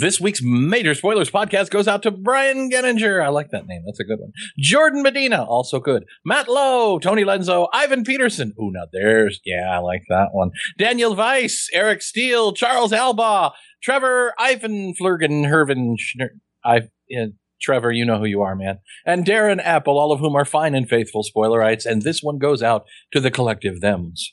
This week's Major Spoilers podcast goes out to Brian Genninger. I like that name. That's a good one. Jordan Medina, also good. Matt Lowe, Tony Lenzo, Ivan Peterson. Ooh, now there's, yeah, I like that one. Daniel Weiss, Eric Steele, Charles Alba, Trevor Ivan Flurgen, Hervin, Schner, I, uh, Trevor, you know who you are, man. And Darren Apple, all of whom are fine and faithful spoilerites. And this one goes out to the collective thems.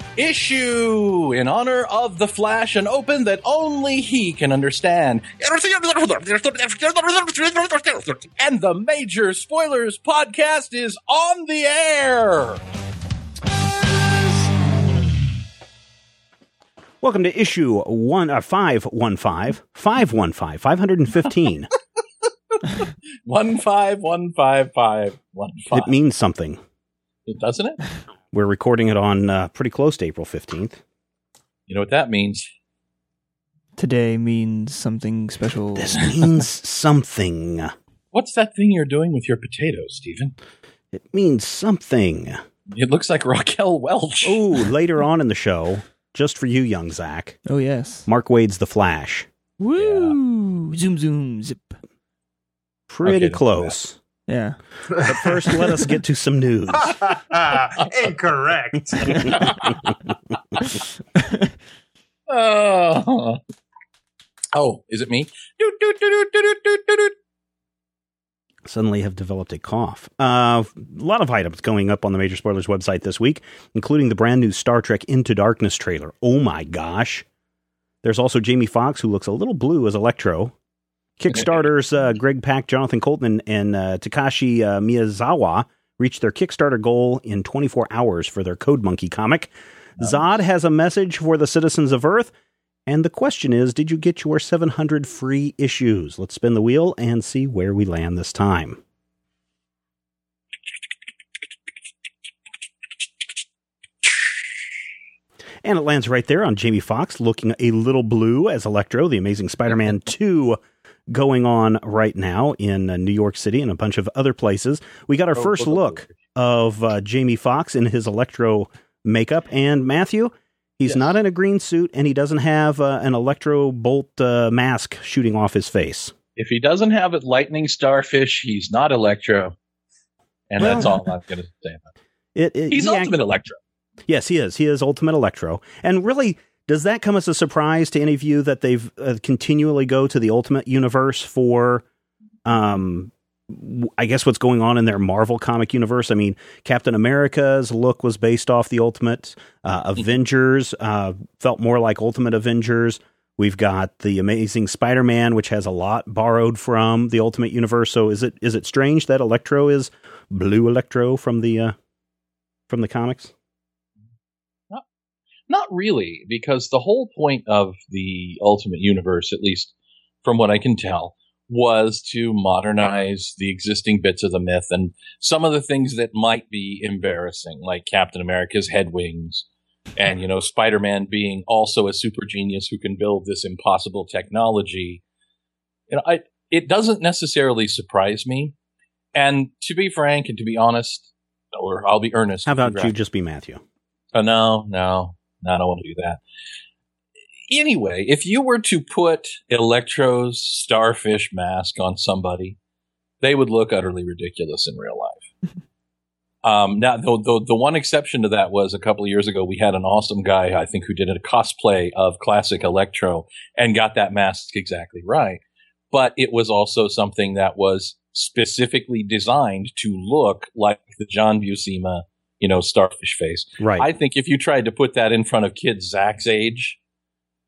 issue, in honor of The Flash, an open that only he can understand. And the Major Spoilers Podcast is on the air. Welcome to issue one, uh, 515, 515, 515. One five one five five one five. it means something. It doesn't it? We're recording it on uh, pretty close to April 15th. You know what that means? Today means something special. This means something. What's that thing you're doing with your potatoes, Stephen? It means something. It looks like Raquel Welch. Oh, later on in the show, just for you, young Zach, oh yes. Mark Waid's The Flash. Woo! Zoom zoom zip. Pretty Okay, don't do close. Yeah. But first, let us get to some news. Incorrect. Oh. oh, is it me? Suddenly have developed a cough. Uh, a lot of items going up on the Major Spoilers website this week, including the brand new Star Trek Into Darkness trailer. Oh my gosh. There's also Jamie Foxx, who looks a little blue as Electro. Kickstarter's uh, Greg Pak, Jonathan Coulton, and uh, Takashi uh, Miyazawa reached their Kickstarter goal in 24 hours for their Code Monkey comic. Zod has a message for the citizens of Earth. And the question is, did you get your 700 free issues? Let's spin the wheel and see where we land this time. And it lands right there on Jamie Foxx looking a little blue as Electro, the Amazing Spider Man 2 going on right now in uh, New York City and a bunch of other places. We got our Oh, first look, of uh, Jamie Foxx in his Electro makeup. And Matthew, he's Yes. not in a green suit and he doesn't have uh, an Electro Bolt uh, mask shooting off his face. If he doesn't have it, lightning starfish, he's not Electro. And that's all I'm going to say about it. It, it, He's he act- Ultimate Electro. Yes, he is. He is Ultimate Electro. And really, does that come as a surprise to any of you that they've uh, continually go to the Ultimate universe for, um, w- I guess what's going on in their Marvel comic universe? I mean, Captain America's look was based off the Ultimate. Uh, Avengers uh, felt more like Ultimate Avengers. We've got the Amazing Spider-Man, which has a lot borrowed from the Ultimate universe. So is it is it strange that Electro is blue Electro from the uh, from the comics? Not really, because the whole point of the Ultimate Universe, at least from what I can tell, was to modernize the existing bits of the myth and some of the things that might be embarrassing, like Captain America's head wings, and you know, Spider-Man being also a super genius who can build this impossible technology. You know, I it doesn't necessarily surprise me. And to be frank and to be honest, or I'll be earnest. How about you just be Matthew? Oh, no, no, no, I don't want to do that. Anyway, if you were to put Electro's starfish mask on somebody, they would look utterly ridiculous in real life. um, now, the, the, the one exception to that was a couple of years ago, we had an awesome guy, I think, who did a cosplay of classic Electro and got that mask exactly right. But it was also something that was specifically designed to look like the John Buscema, you know, starfish face. Right. I think if you tried to put that in front of kids Zach's age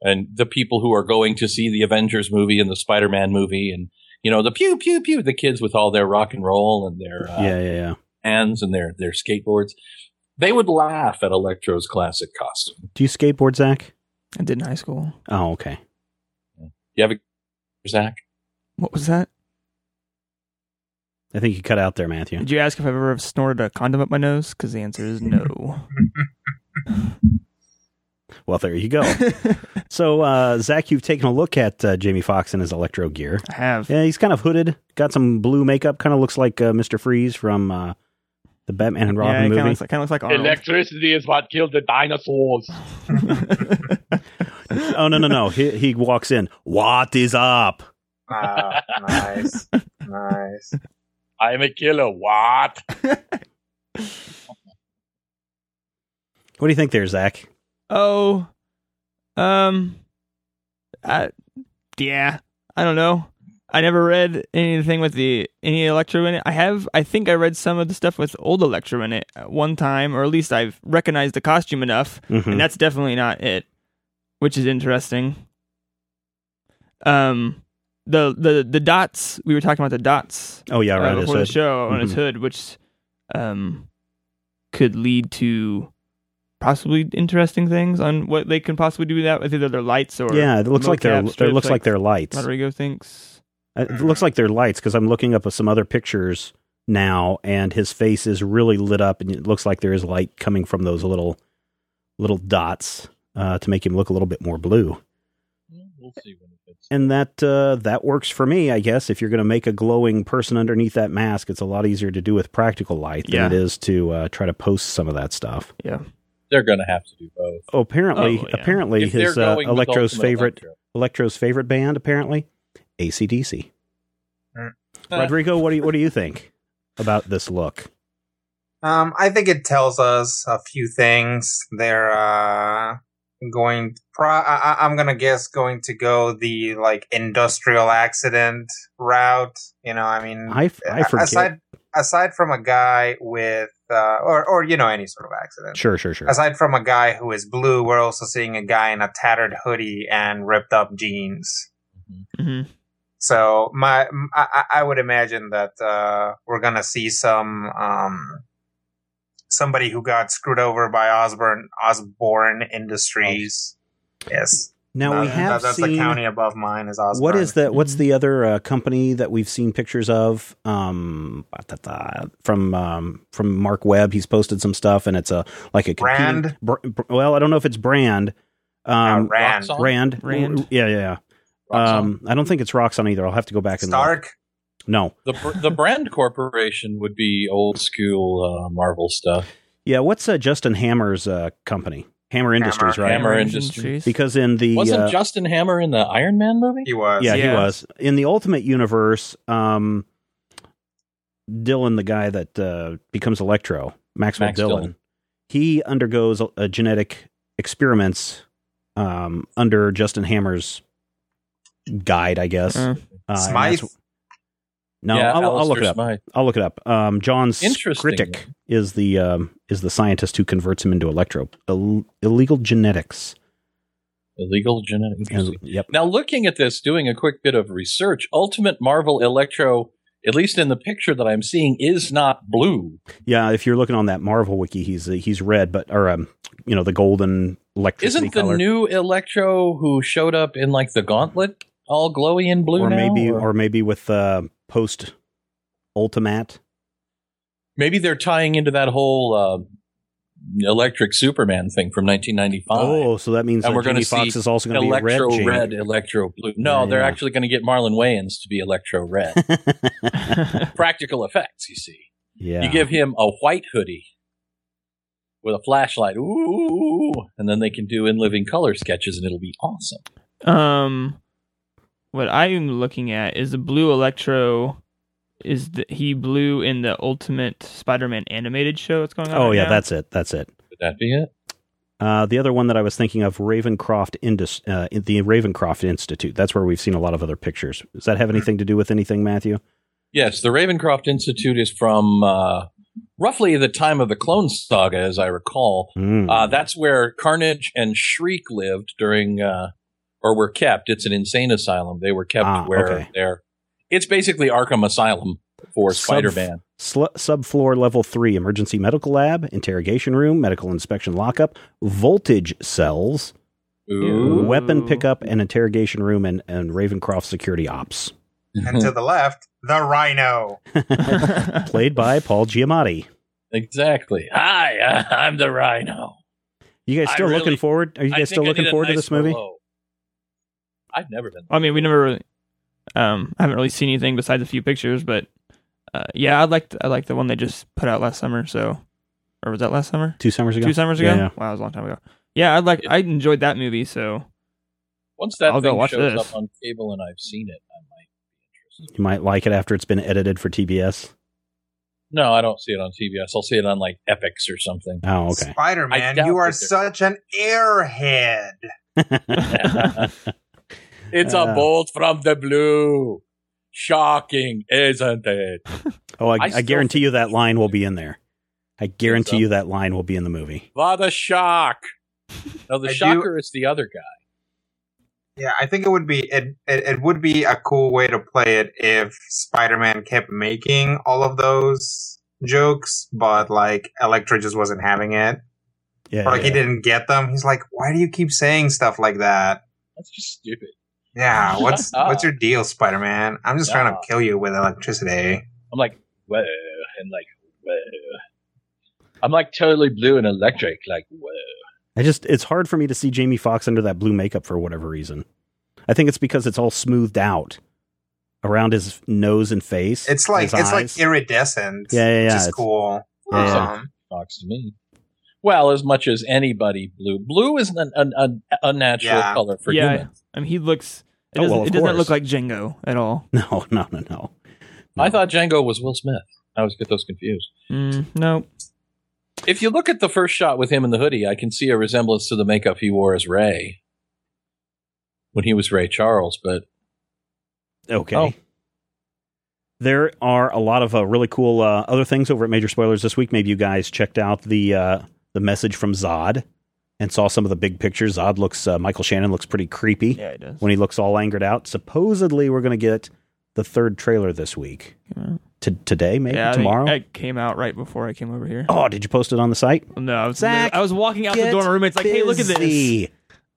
and the people who are going to see the Avengers movie and the Spider Man movie and, you know, the pew, pew, pew, the kids with all their rock and roll and their uh, yeah, yeah, yeah. hands and their, their skateboards, they would laugh at Electro's classic costume. Do you skateboard, Zach? I did in high school. Oh, okay. You have a Zach? What was that? I think you cut out there, Matthew. Did you ask if I've ever snorted a condom up my nose? Because the answer is no. Well, there you go. so, uh, Zach, you've taken a look at uh, Jamie Foxx in his electro gear. I have. Yeah, he's kind of hooded, got some blue makeup, kind of looks like uh, Mr. Freeze from uh, the Batman and Robin yeah, it movie. kind of looks like, kinda looks like Arnold. Electricity is what killed the dinosaurs. oh no, no, no! He, he walks in. What is up? Ah, nice, nice. I'm a killer. What? What do you think there, Zach? oh, um, I, yeah, I don't know. I never read anything with the any Electro in it. I have, I think I read some of the stuff with old Electro in it at one time, or at least I've recognized the costume enough, Mhm. and that's definitely not it, which is interesting. Um, the the the dots we were talking about the dots Oh yeah, uh, right. his before the show on his Mhm. hood, which um could lead to possibly interesting things on what they can possibly do with that with either their lights or Yeah, it looks like they're. mocap It looks like they're lights. Rodrigo thinks. Uh, It looks like they're lights because I'm looking up some other pictures now, and his face is really lit up, and it looks like there is light coming from those little little dots uh, to make him look a little bit more blue. Well, We'll see when it fits. And that uh, that works for me, I guess. If you're going to make a glowing person underneath that mask, it's a lot easier to do with practical light than Yeah. it is to uh, try to post some of that stuff. Yeah. They're going to have to do both. Oh, apparently, Oh, yeah. apparently If his uh, Electro's favorite Electro. Electro's favorite band, apparently ACDC. Uh, Rodrigo, what do you what do you think about this look? Um, I think it tells us a few things. They're uh, going. Pro- I- I- I'm gonna guess going to go the like industrial accident route. You know, I mean, I, f- I a- forget. aside aside from a guy with uh, or or you know any sort of accident. sure, sure, sure. Aside from a guy who is blue, we're also seeing a guy in a tattered hoodie and ripped up jeans. hmm So my, I would imagine that uh, we're gonna see some um, somebody who got screwed over by Osborne Osborne Industries. Yes. Now we That- have that's seen. the county above mine is Osborne. What is the what's Mhm. the other uh, company that we've seen pictures of? Um, from um, from Marc Webb. He's posted some stuff, and it's a like a Brand? br- br- well, I don't know if it's brand. Um, Uh, Rand Roxxon? Rand. Rand. Yeah, yeah, yeah. Um, I don't think it's Roxxon either. I'll have to go back and look. Stark? No. the the brand corporation would be old school uh, Marvel stuff. Yeah, what's uh, Justin Hammer's uh, company? Hammer Industries, right? Hammer Hammer Industries. Because in the Wasn't uh, Justin Hammer in the Iron Man movie? He was. yeah, he was in the Ultimate Universe. Um, Dillon, the guy that uh, becomes Electro, Maxwell Max Dillon, Dillon. he undergoes uh, genetic experiments um, under Justin Hammer's guide, I guess. Uh, Uh, Smythe? No, yeah, I'll, I'll look it up. Smythe. I'll look it up. Um, John. Skritic is the um, is the scientist who converts him into electro Ill- illegal genetics. Illegal genetics. Yep. Now, looking at this, doing a quick bit of research, Ultimate Marvel Electro, at least in the picture that I'm seeing, is not blue. Yeah, if you're looking on that Marvel wiki, he's uh, he's red, but or um, you know, the golden electricity Isn't the color. new Electro who showed up in like the Gauntlet all glowy in blue or now? maybe or, or maybe with uh, post Ultimate. maybe they're tying into that whole uh, Electric Superman thing from 1995. Oh, so that means And uh, we're gonna Jamie Foxx see is also going to be a red. Electro Jamie. red, Electro blue. No, Yeah, they're actually going to get Marlon Wayans to be Electro red. Practical effects, you see. yeah, You give him a white hoodie with a flashlight, ooh, and then they can do in living color sketches, and it'll be awesome. Um, what I'm looking at is the blue Electro. Is the, he blue in the Ultimate Spider-Man animated show that's going on? Oh right yeah, now? that's it. That's it. Would that be it? Uh, the other one that I was thinking of, Ravencroft Indus, uh, the Ravencroft Institute. That's where we've seen a lot of other pictures. Does that have anything to do with anything, Matthew? Yes, the Ravencroft Institute is from uh, roughly the time of the Clone Saga, as I recall. Mm. Uh, that's where Carnage and Shriek lived during, uh, or were kept. It's an insane asylum. They were kept Ah, where okay. they're. It's basically Arkham Asylum for Sub- Spider-Man. Sl- subfloor level three, emergency medical lab, interrogation room, medical inspection lockup, voltage cells, Ooh. Ooh. weapon pickup and interrogation room, and, and Ravencroft security ops. and to the left, the Rhino. Played by Paul Giamatti. exactly. Hi, uh, I'm the Rhino. You guys I still looking forward? Are you guys still looking need a forward to this movie? Merlot. I've never been. I mean, we never really, um, I haven't really seen anything besides a few pictures, but uh, yeah, I liked I liked the one they just put out last summer. So, or was that last summer? Two summers ago. Two summers ago? Yeah, yeah. Wow, it was a long time ago. Yeah, I like I enjoyed that movie. So Once that I'll go thing watch shows this. up on cable and I've seen it, I might be interested. You might like it after it's been edited for TBS. No, I don't see it on TBS. I'll see it on like Epix or something. Oh, okay. Spider Man, you are that they're- such an airhead. It's Uh. a bolt from the blue. Shocking, isn't it? oh, I, I I, guarantee you that line will be in there. I guarantee so? you that line will be in the movie. What a shock! No, the I do- shocker is the other guy. Yeah, I think it would be it, it. It would be a cool way to play it if Spider Man kept making all of those jokes, but like Electro just wasn't having it, Yeah. or like he didn't get them. He's like, "Why do you keep saying stuff like that?" That's just stupid. Yeah, what's up. what's your deal, Spider Man? I'm just trying to kill you with electricity. I'm like, whoa, and like, whoa. I'm like totally blue and electric, like, whoa. I just it's hard for me to see Jamie Foxx under that blue makeup for whatever reason. I think it's because it's all smoothed out around his nose and face. It's like his it's like iridescent. Yeah, yeah, yeah, Which is it's- cool. Yeah, yeah. Um, Fox to me. Well, as much as anybody blue. Blue is an, an, an unnatural Yeah. color for Yeah. humans. I mean, he looks. It Oh, doesn't, well, it doesn't look like Django at all. no, no, no, no. I thought Django was Will Smith. I always get those confused. Mm, no. If you look at the first shot with him in the hoodie, I can see a resemblance to the makeup he wore as Ray when he was Ray Charles. But Okay. Oh. There are a lot of uh, really cool uh, other things over at Major Spoilers this week. Maybe you guys checked out the uh, the message from Zod and saw some of the big pictures. Zod looks uh, Michael Shannon looks pretty creepy Yeah, it does. when he looks all angered out. Supposedly, we're going to get the third trailer this week. To today, maybe yeah, I think tomorrow. it came out right before I came over here. oh, did you post it on the site? no, I was Zach, I was walking out the door. My roommate's like, "Hey, look at this." Busy.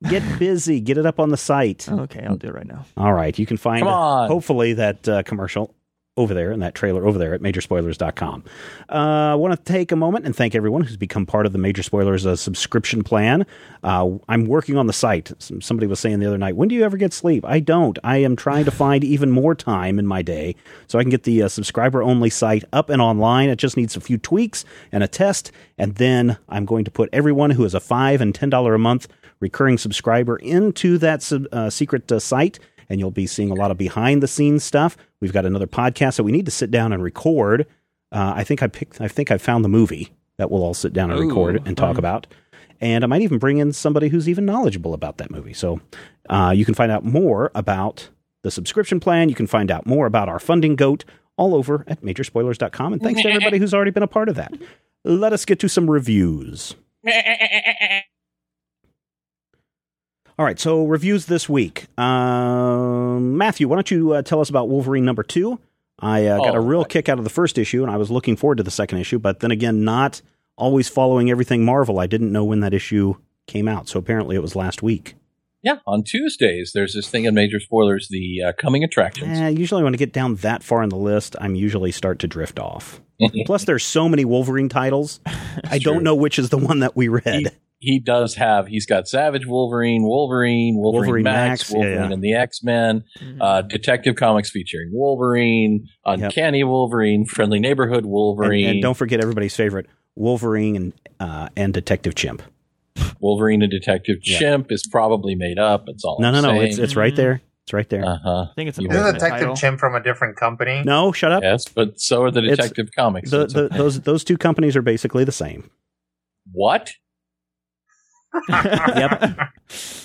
Get busy. Get it up on the site. Okay, I'll do it right now. All right. You can find Come on. hopefully that uh, commercial over there and that trailer over there at majorspoilers.com. Uh, I want to take a moment and thank everyone who's become part of the Major Spoilers uh, subscription plan. Uh, I'm working on the site. Some- Somebody was saying the other night, when do you ever get sleep? I don't. I am trying to find even more time in my day so I can get the uh, subscriber only site up and online. It just needs a few tweaks and a test. And then I'm going to put everyone who is a 5 and $10 a month recurring subscriber into that sub, uh, secret site and you'll be seeing a lot of behind the scenes stuff. We've got another podcast that we need to sit down and record. Uh, I think I picked. I think I found the movie that we'll all sit down and Ooh, record and talk um. about. And I might even bring in somebody who's even knowledgeable about that movie. So uh, you can find out more about the subscription plan. You can find out more about our funding goat all over at majorspoilers.com. And thanks to everybody who's already been a part of that. Let us get to some reviews. All right, so reviews this week. Um, Matthew, why don't you uh, tell us about Wolverine number two? I uh, got a Oh, real right. kick out of the first issue, and I was looking forward to the second issue, but then again, not always following everything Marvel. I didn't know when that issue came out, so apparently it was last week. yeah, on Tuesdays, there's this thing in Major Spoilers, the uh, coming attractions. Eh, usually, when I get down that far in the list, I'm usually start to drift off. Plus, there's so many Wolverine titles, I don't true. know which is the one that we read. He, he does have, he's got Savage Wolverine, Wolverine, Wolverine, Wolverine Max, Max, Wolverine yeah. and the X Men, Mm. uh, Detective Comics featuring Wolverine, Uncanny Wolverine, Friendly Neighborhood Wolverine, and don't forget everybody's favorite Wolverine and uh, and Detective Chimp. Wolverine and Detective Yeah. Chimp is probably made up. It's all No, I'm no, no, it's it's right there. It's right there. uh huh. I think it's a Isn't Detective title. Chimp from a different company? No, shut up. Yes, but so are the It's- Detective Comics. the, It's the, okay. those those two companies are basically the same. what? Yep.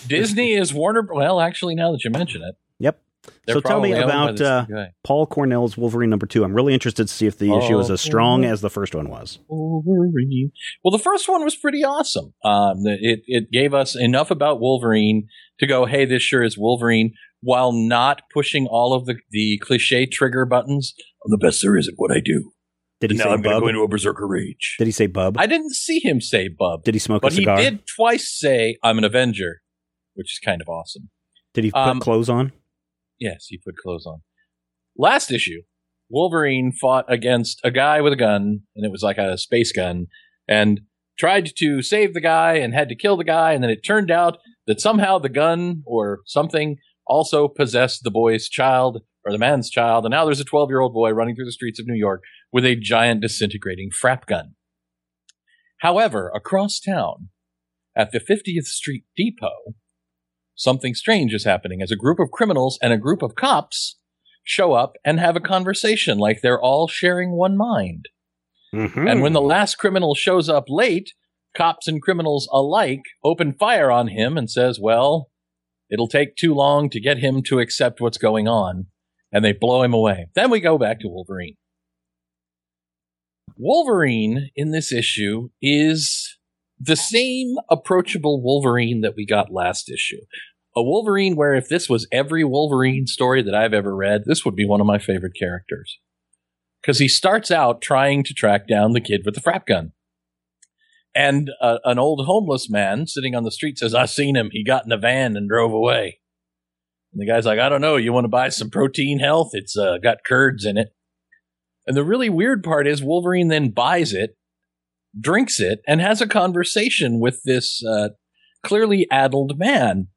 Disney is Warner. Well, actually, now that you mention it, Yep. So tell me probably owned by about, uh. Paul Cornell's Wolverine number two. I'm really interested to see if the issue is Oh, as strong as the first one was. Wolverine. Well, the first one was pretty awesome. Um, it it gave us enough about Wolverine to go, hey, this sure is Wolverine, while not pushing all of the the cliche trigger buttons. I'm the best there is at what I do. Did he now say I'm going to bub? into a berserker rage. Did he say bub? I didn't see him say bub, did he smoke but a he did twice say I'm an Avenger, which is kind of awesome. Did he put Um, clothes on? Yes, he put clothes on. Last issue, Wolverine fought against a guy with a gun, and it was like a space gun, and tried to save the guy and had to kill the guy, and then it turned out that somehow the gun or something also possessed the boy's child or the man's child, and now there's a 12 year old boy running through the streets of New York with a giant disintegrating frap gun. However, across town, at the 50th Street Depot, something strange is happening as a group of criminals and a group of cops show up and have a conversation like they're all sharing one mind. Mhm. And when the last criminal shows up late, cops and criminals alike open fire on him and says, "Well, it'll take too long to get him to accept what's going on." And they blow him away. Then we go back to Wolverine. Wolverine in this issue is the same approachable Wolverine that we got last issue. A Wolverine where if this was every Wolverine story that I've ever read, this would be one of my favorite characters. Because he starts out trying to track down the kid with the frap gun. And uh, an old homeless man sitting on the street says, I seen him. He got in a van and drove away. And the guy's like, I don't know. You want to buy some protein health? It's uh, got curds in it. And the really weird part is Wolverine then buys it, drinks it, and has a conversation with this uh, clearly addled man.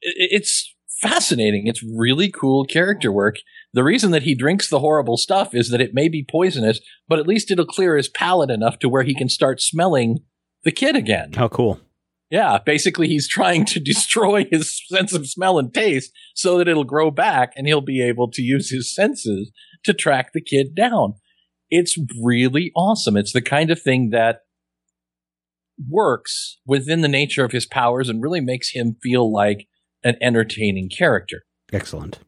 It's fascinating. It's really cool character work. The reason that he drinks the horrible stuff is that it may be poisonous, but at least it'll clear his palate enough to where he can start smelling the kid again. How cool. Yeah, basically he's trying to destroy his sense of smell and taste so that it'll grow back and he'll be able to use his senses to track the kid down. It's really awesome. It's the kind of thing that works within the nature of his powers and really makes him feel like an entertaining character. Excellent.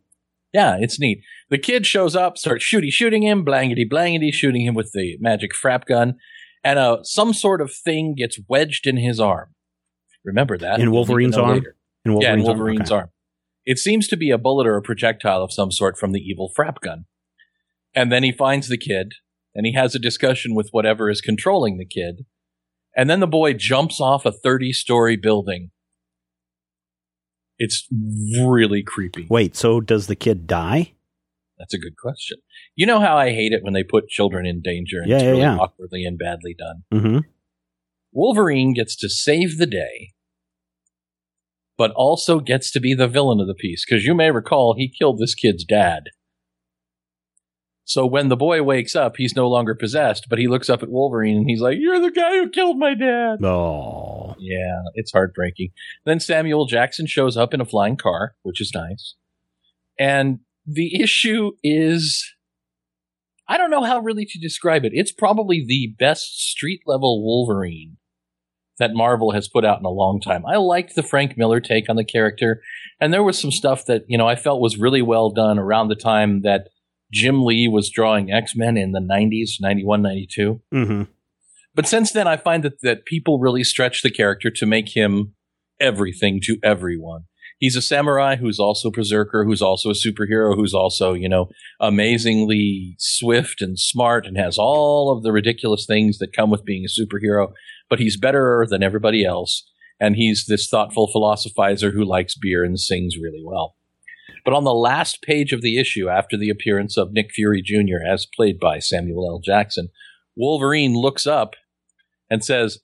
Yeah, it's neat. The kid shows up, starts shooty shooting him, blangety blangety, shooting him with the magic frap gun, and uh, some sort of thing gets wedged in his arm. Remember that In You'll need to Wolverine's arm? later. In Wolverine's, yeah, in arm? Wolverine's Okay. arm. It seems to be a bullet or a projectile of some sort from the evil frap gun. And then he finds the kid, and he has a discussion with whatever is controlling the kid. And then the boy jumps off a 30 story building. It's really creepy. Wait, so does the kid die? That's a good question. You know how I hate it when they put children in danger and Yeah, it's yeah, really yeah. awkwardly and badly done. Mm-hmm. Wolverine gets to save the day, but also gets to be the villain of the piece. Because you may recall, he killed this kid's dad. So when the boy wakes up, he's no longer possessed, but he looks up at Wolverine and he's like, You're the guy who killed my dad. Oh. Yeah, it's heartbreaking. Then Samuel Jackson shows up in a flying car, which is nice. And the issue is I don't know how really to describe it. It's probably the best street level Wolverine that Marvel has put out in a long time. I liked the Frank Miller take on the character, and there was some stuff that, you know, I felt was really well done around the time that Jim Lee was drawing X-Men in the 90s, 91, 92. Mm-hmm. But since then, I find that, that people really stretch the character to make him everything to everyone. He's a samurai who's also a berserker, who's also a superhero, who's also, you know, amazingly swift and smart and has all of the ridiculous things that come with being a superhero. But he's better than everybody else. And he's this thoughtful philosophizer who likes beer and sings really well. But on the last page of the issue, after the appearance of Nick Fury Jr., as played by Samuel L. Jackson, Wolverine looks up and says,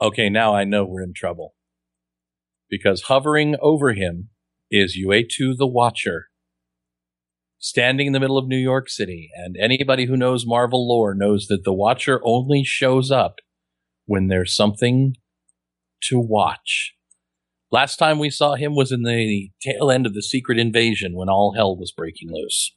Okay, now I know we're in trouble. Because hovering over him is Uatu the Watcher, standing in the middle of New York City. And anybody who knows Marvel lore knows that the Watcher only shows up when there's something to watch. Last time we saw him was in the tail end of the Secret Invasion when all hell was breaking loose.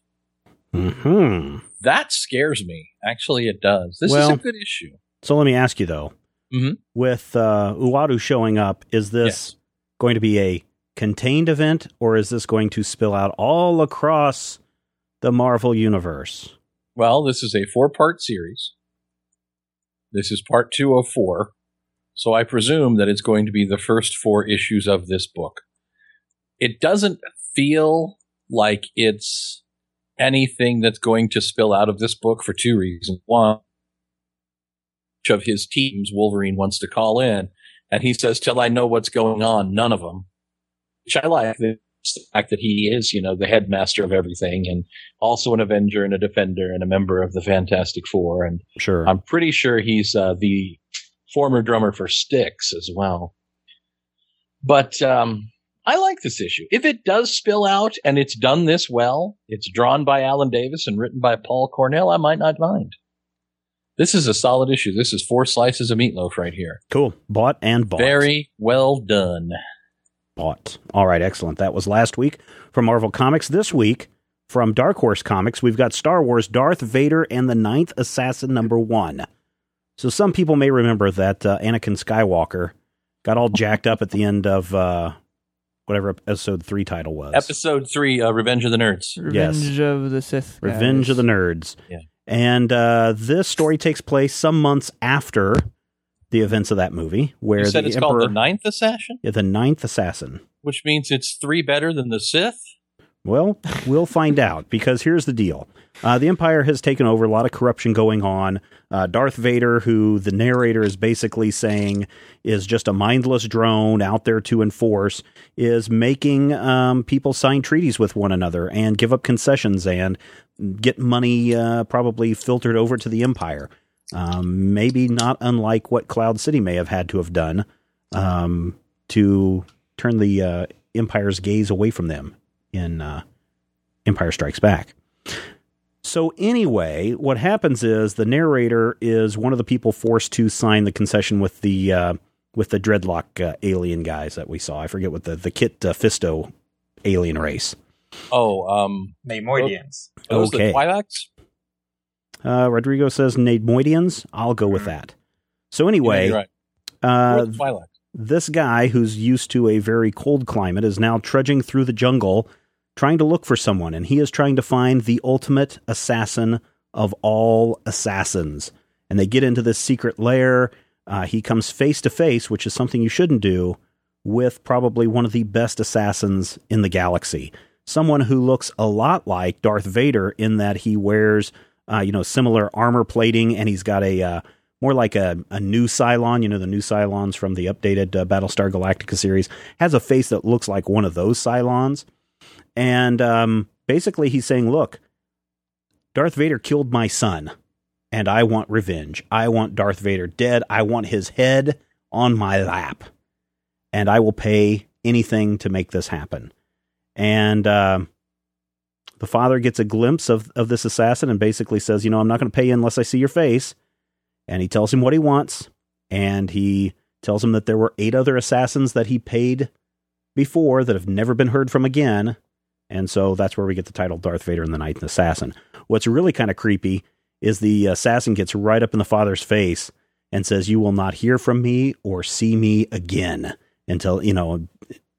Hmm. That scares me. Actually, it does. This is a good issue. So let me ask you though, Mhm. with uh, Uatu showing up, is this Yes. going to be a contained event, or is this going to spill out all across the Marvel universe? Well, this is a four part series. This is part two of four. So I presume that it's going to be the first four issues of this book. It doesn't feel like it's anything that's going to spill out of this book for two reasons. One, each of his teams, Wolverine wants to call in, and he says, Till I know what's going on, none of them. Which I like. The fact that he is, you know, the headmaster of everything and also an Avenger and a Defender and a member of the Fantastic Four. And Sure. I'm pretty sure he's uh, the former drummer for Styx as well. But um, I like this issue. If it does spill out and it's done this well, it's drawn by Alan Davis and written by Paul Cornell, I might not mind. This is a solid issue. This is four slices of meatloaf right here. cool. Bought and bought. Very well done. Bought. All right, excellent. That was last week from Marvel Comics. This week from Dark Horse Comics, we've got Star Wars Darth Vader and the Ninth Assassin number one. So some people may remember that uh, Anakin Skywalker got all jacked up at the end of uh, whatever episode three title was. Episode three, uh, Revenge of the Nerds. Revenge of the Sith. Revenge of the Nerds. Yeah. And uh, this story takes place some months after the events of that movie, where You said the it's Emperor, called the Ninth Assassin, Yeah, the Ninth Assassin. which means it's three better than the Sith. Well, we'll find out because here's the deal. Uh, the Empire has taken over, a lot of corruption going on. Uh, Darth Vader, who the narrator is basically saying is just a mindless drone out there to enforce, is making um, people sign treaties with one another and give up concessions and get money uh, probably filtered over to the Empire. Um, maybe not unlike what Cloud City may have had to have done um, to turn the uh, Empire's gaze away from them in uh, Empire Strikes Back. So anyway, what happens is the narrator is one of the people forced to sign the concession with the uh, with the dreadlock uh, alien guys that we saw. I forget what the the Kit uh, Fisto alien race. Oh, um, Neimoidians. those Okay. the Twi'leks? Uh, Rodrigo says Nademoidians. I'll go with that. So anyway, you're right. uh, Or the Twi'leks. this guy who's used to a very cold climate is now trudging through the jungle trying to look for someone and he is trying to find the ultimate assassin of all assassins and they get into this secret lair uh, he comes face to face which is something you shouldn't do with probably one of the best assassins in the galaxy someone who looks a lot like darth vader in that he wears uh, you know similar armor plating and he's got a uh, more like a, a new Cylon, you know, the new Cylons from the updated uh, Battlestar Galactica series, has a face that looks like one of those Cylons. And um, basically, he's saying, Look, Darth Vader killed my son, and I want revenge. I want Darth Vader dead. I want his head on my lap, and I will pay anything to make this happen. And um the father gets a glimpse of, of this assassin and basically says, You know, I'm not going to pay you unless I see your face. And he tells him what he wants and he tells him that there were eight other assassins that he paid before that have never been heard from again. And so that's where we get the title darth vader and the ninth assassin. What's really kind of creepy is the assassin gets right up in the father's face and says you will not hear from me or see me again until you know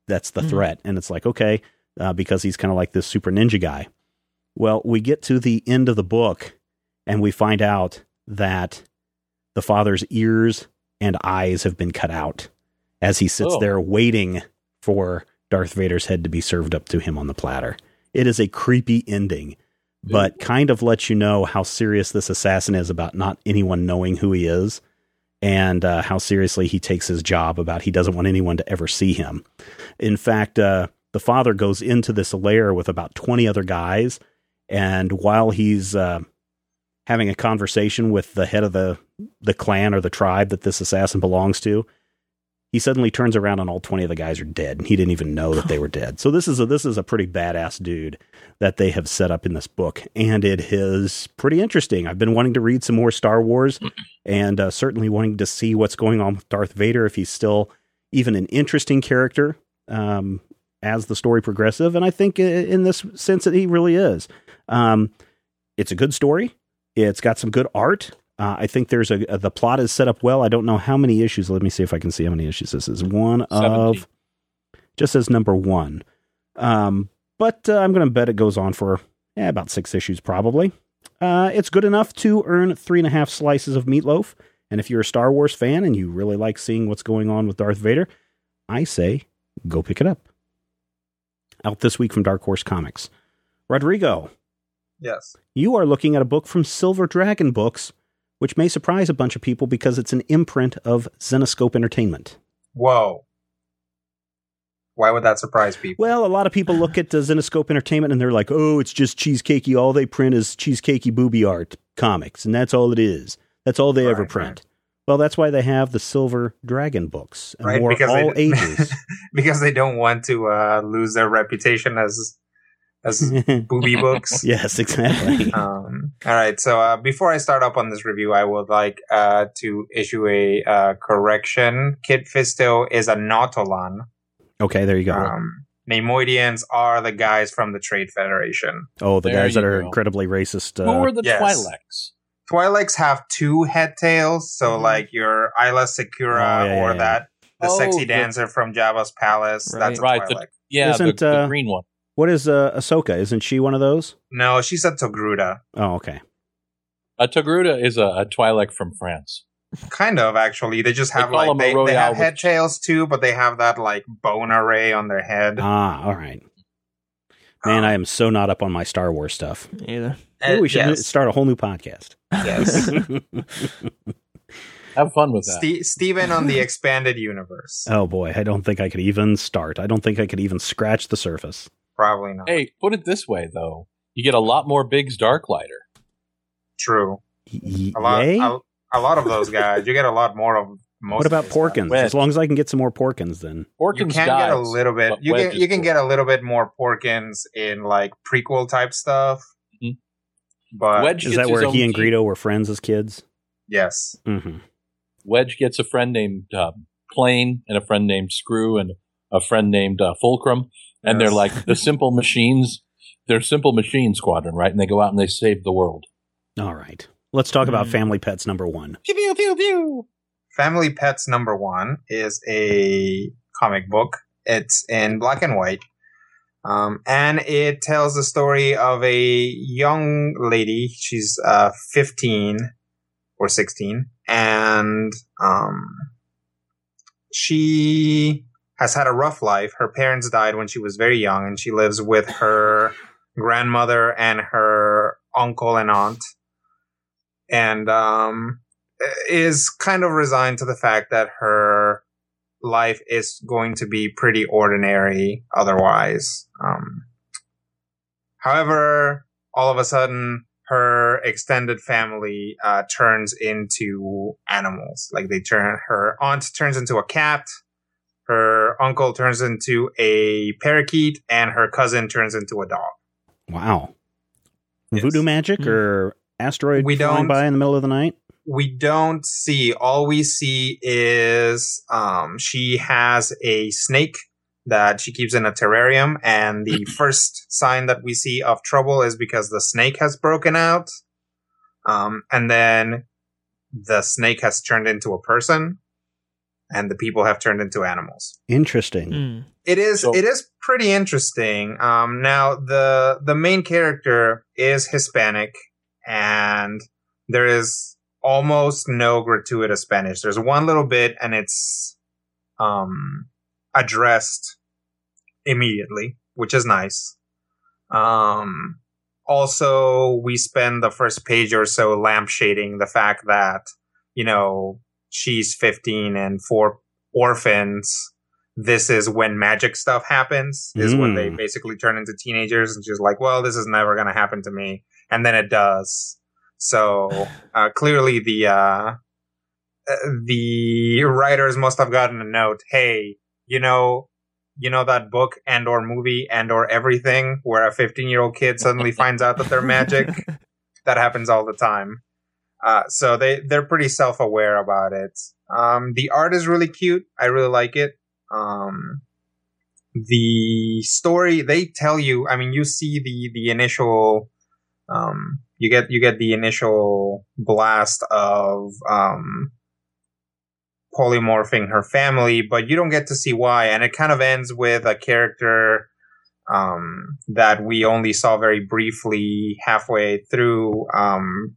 that's the Mhm. threat. And it's like okay uh, because he's kind of like this super ninja guy well we get to the end of the book and we find out that the father's ears and eyes have been cut out as he sits Oh. there waiting for Darth Vader's head to be served up to him on the platter. It is a creepy ending, but kind of lets you know how serious this assassin is about not anyone knowing who he is and uh, how seriously he takes his job about he doesn't want anyone to ever see him. In fact, uh, the father goes into this lair with about 20 other guys and while he's uh, having a conversation with the head of the the clan or the tribe that this assassin belongs to, he suddenly turns around and all 20 of the guys are dead and he didn't even know that they were dead. So this is a this is a pretty badass dude that they have set up in this book and it is pretty interesting. I've been wanting to read some more Star Wars and uh, certainly wanting to see what's going on with Darth Vader if he's still even an interesting character um, as the story progressive and I think in this sense that he really is. Um, it's a good story. It's got some good art. Uh, I think there's a, the plot is set up well. I don't know how many issues. Let me see if I can see how many issues this is. One of just says number one. Um, but uh, I'm going to bet it goes on for yeah, about six issues probably. Uh, it's good enough to earn three and a half slices of meatloaf. And if you're a Star Wars fan and you really like seeing what's going on with Darth Vader, I say go pick it up. Out this week from Dark Horse Comics. Rodrigo, Yes. you are looking at a book from Silver Dragon Books, which may surprise a bunch of people because it's an imprint of Zenescope Entertainment. Whoa. Why would that surprise people? Well, a lot of people look at the Zenescope Entertainment and they're like, "Oh, it's just cheesecakey. All they print is cheesecakey booby art comics, and that's all it is. That's all they ever print." right. Well, that's why they have the Silver Dragon books and Right, because all they- ages. because they don't want to uh, lose their reputation as as booby books. yes, exactly. Um, all right. So uh, before I start up on this review, I would like uh, to issue a uh, correction. Kit Fisto is a Nautolan. okay, there you go. Um, Neimoidians are the guys from the Trade Federation. oh, the there guys that are go. incredibly racist. Who Uh, were the yes. Twi'leks? Twi'leks have two head tails, so Mhm. like your Aayla Secura Oh, yeah, or yeah, that the Oh, sexy the- dancer from Jabba's palace. Right. That's a Right, the- Yeah, the, Isn't, the uh, green one. What is uh, Ahsoka? Isn't she one of those? No, she's a Togruta. Oh, okay. A Togruta is a, a Twi'lek from France. Kind of actually. They just have call like they, they royale have with- head tails too, but they have that like bone array on their head. Ah, all right. Man, I am so not up on my Star Wars stuff. Either. Maybe we should Uh, yes. start a whole new podcast. Yes. Have fun with that. Ste- Steven on the expanded universe. oh boy, I don't think I could even start. I don't think I could even scratch the surface. Probably not. Hey, put it this way though: you get a lot more Biggs Darklighter. True. Y- A lot. A, a lot of those guys. You get a lot more of most. what about Porkins? Wedge. As long as I can get some more Porkins, then. guys. You can dies, get a little bit. You can you can get a little bit more Porkins in like prequel type stuff. Mhm. But Wedge Is that where he and team. Greedo were friends as kids? yes, Mm-hmm. Wedge gets a friend named uh, Plane and a friend named Screw and a friend named uh, Fulcrum, and they're like the Simple Machines. They're Simple Machine Squadron, right? And they go out and they save the world. All right. Let's talk about Hmm. Family Pets number one. Pew pew pew pew. Family Pets number one is a comic book. It's in black and white. Um, and it tells the story of a young lady. She's uh, 15 or 16. And um, she has had a rough life. Her parents died when she was very young, and she lives with her grandmother and her uncle and aunt. And um, is kind of resigned to the fact that her life is going to be pretty ordinary otherwise. Um, however, all of a sudden, her extended family uh, turns into animals. Like they turn, her aunt turns into a cat, her uncle turns into a parakeet, and her cousin turns into a dog. Wow. Yes. Voodoo magic Hmm. or asteroid We flying don't- by in the middle of the night? we don't see all we see is um, she has a snake that she keeps in a terrarium and the first sign that we see of trouble is because the snake has broken out um, and then the snake has turned into a person and the people have turned into animals Interesting. Mm. it is So- it is pretty interesting. Um, now the the main character is Hispanic, and there is almost no gratuitous Spanish. There's one little bit, and it's um addressed immediately, which is nice. Um, also, we spend the first page or so lampshading the fact that you know she's 15 and four orphans this is when magic stuff happens is when they Mm. basically turn into teenagers and she's like well this is never going to happen to me and then it does so uh, clearly the uh, uh, the writers must have gotten a note hey you know you know that book and or movie and or everything where a 15 year old kid suddenly finds out that they're magic that happens all the time. Uh, so they they're pretty self aware about it. Um, the art is really cute. I really like it. Um, the story they tell you. I mean, you see the the initial. Um, you get you get the initial blast of um, polymorphing her family, but you don't get to see why. And it kind of ends with a character um, that we only saw very briefly halfway through um,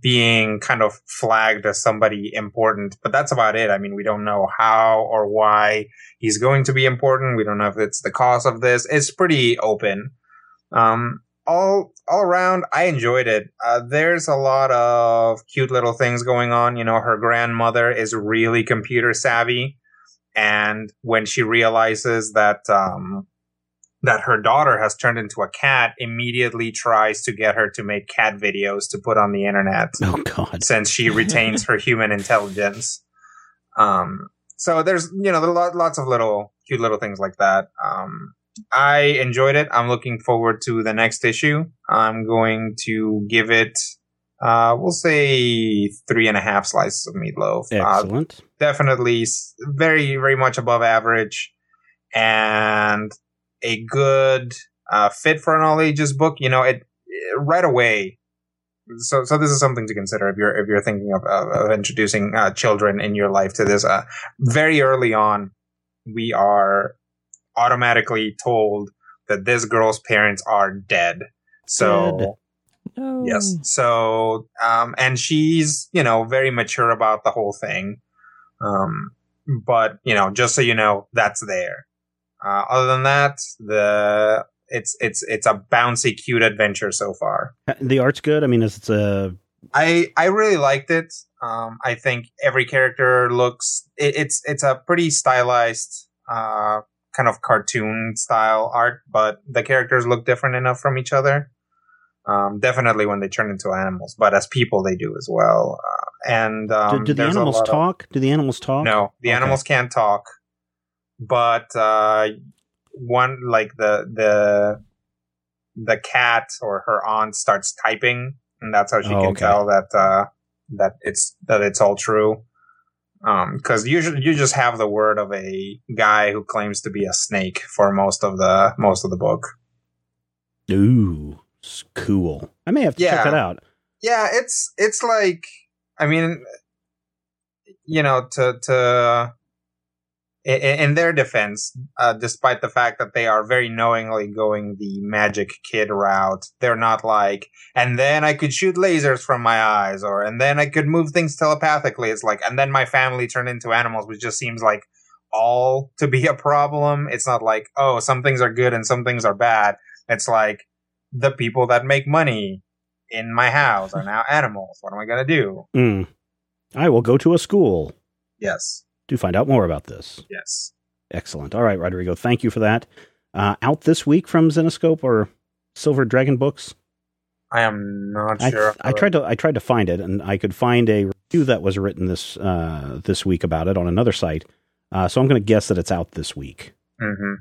being kind of flagged as somebody important. But that's about it. I mean, we don't know how or why he's going to be important. We don't know if it's the cause of this. It's pretty open. Um, all all around, I enjoyed it. Uh, there's a lot of cute little things going on. You know, her grandmother is really computer savvy, and when she realizes that um, that her daughter has turned into a cat, immediately tries to get her to make cat videos to put on the internet Oh God. since she retains her human intelligence. Um, so there's you know there are lots of little cute little things like that. Um, I enjoyed it. I'm looking forward to the next issue. I'm going to give it, uh, we'll say three and a half slices of meatloaf. Uh, Excellent. definitely very very much above average, and a good uh, fit for an all ages book. You know, it, it- right away. So, so this is something to consider if you're if you're thinking of, of, of introducing uh, children in your life to this. Uh, very early on, we are automatically told that this girl's parents are dead. So. Dead. No. Yes. So, um, and she's, you know, very mature about the whole thing. Um, but, you know, just so you know, that's there. Uh, other than that, the, it's, it's, it's a bouncy, cute adventure so far. The art's good. I mean, it's a I, I really liked it. Um, I think every character looks, it, it's, it's a pretty stylized, uh, kind of cartoon style art, but the characters look different enough from each other. Um, definitely when they turn into animals, but as people they do as well. Uh, and um, do, do the animals lot of- talk? Do the animals talk? no, the Okay. animals can't talk. But uh, one like the the the cat or her aunt starts typing, and that's how she Oh, can okay. tell that uh, that it's that it's all true. Um because usually you just have the word of a guy who claims to be a snake for most of the most of the book. Ooh, cool. I may have to check Yeah. that out. yeah it's it's like i mean you know to to in, in their defense uh, despite the fact that they are very knowingly going the magic kid route they're not like and then i could shoot lasers from my eyes or and then i could move things telepathically it's like and then my family turned into animals which just seems like all to be a problem it's not like oh some things are good and some things are bad it's like the people that make money in my house are now animals. What am I going to do? Mm. I will go to a school Yes. To find out more about this. Yes. Excellent. All right, Rodrigo, thank you for that. Uh, out this week from Zenescope or Silver Dragon Books. I am not I, sure. I tried to I tried to find it, and I could find a review that was written this uh, this week about it on another site. Uh, so I'm going to guess that it's out this week. hmm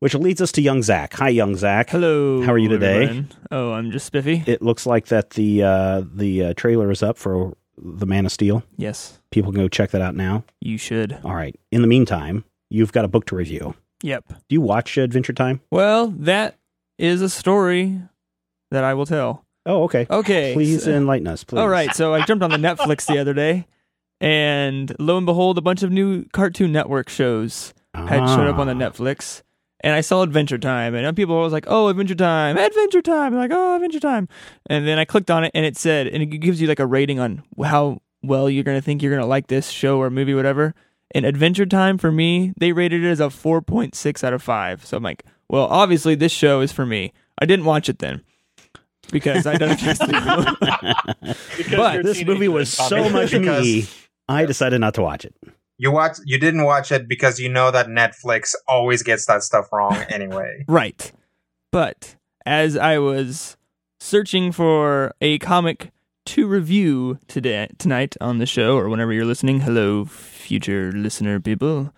Which leads us to young Zach. Hi, young Zach. Hello. How are you today? everyone. Oh, I'm just spiffy. It looks like that the uh, the uh, trailer is up for the Man of Steel. yes, People can go check that out now. you should. All right. In the meantime, you've got a book to review. Yep. Do you watch Adventure Time? Well, that is a story that I will tell. Oh, okay. Okay. Please so- enlighten us, please. All right, so I jumped on the Netflix the other day, and lo and behold, a bunch of new Cartoon Network shows had showed up on the Ah. Netflix. And I saw Adventure Time, and people were always like, "Oh, Adventure Time, Adventure Time!" like, "Oh, Adventure Time," and then I clicked on it, and it said, and it gives you like a rating on how well you're gonna think you're gonna like this show or movie, whatever. And Adventure Time for me, they rated it as a 4.6 out of five. So I'm like, well, obviously this show is for me. I didn't watch it then because I don't trust to. Because But This movie was so much me. I decided not to watch it. You watch. You didn't watch it because you know that Netflix always gets that stuff wrong anyway. Right. But as I was searching for a comic to review today tonight on the show or whenever you're listening, hello future listener people.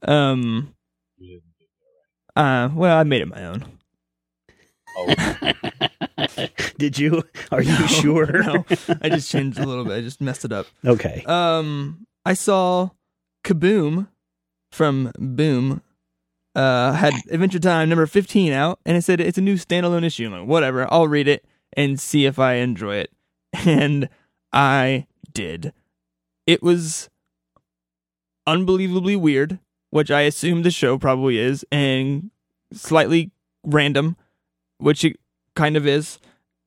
Um uh well, I made it my own. Oh, Did you? Are you No, sure? no. I just changed a little bit. I just messed it up. Okay. Um I saw Kaboom from Boom uh had Adventure Time number 15 out and it said it's a new standalone issue. Like, whatever, I'll read it and see if I enjoy it. And I did. It was unbelievably weird, which I assume the show probably is, and slightly random, which it kind of is.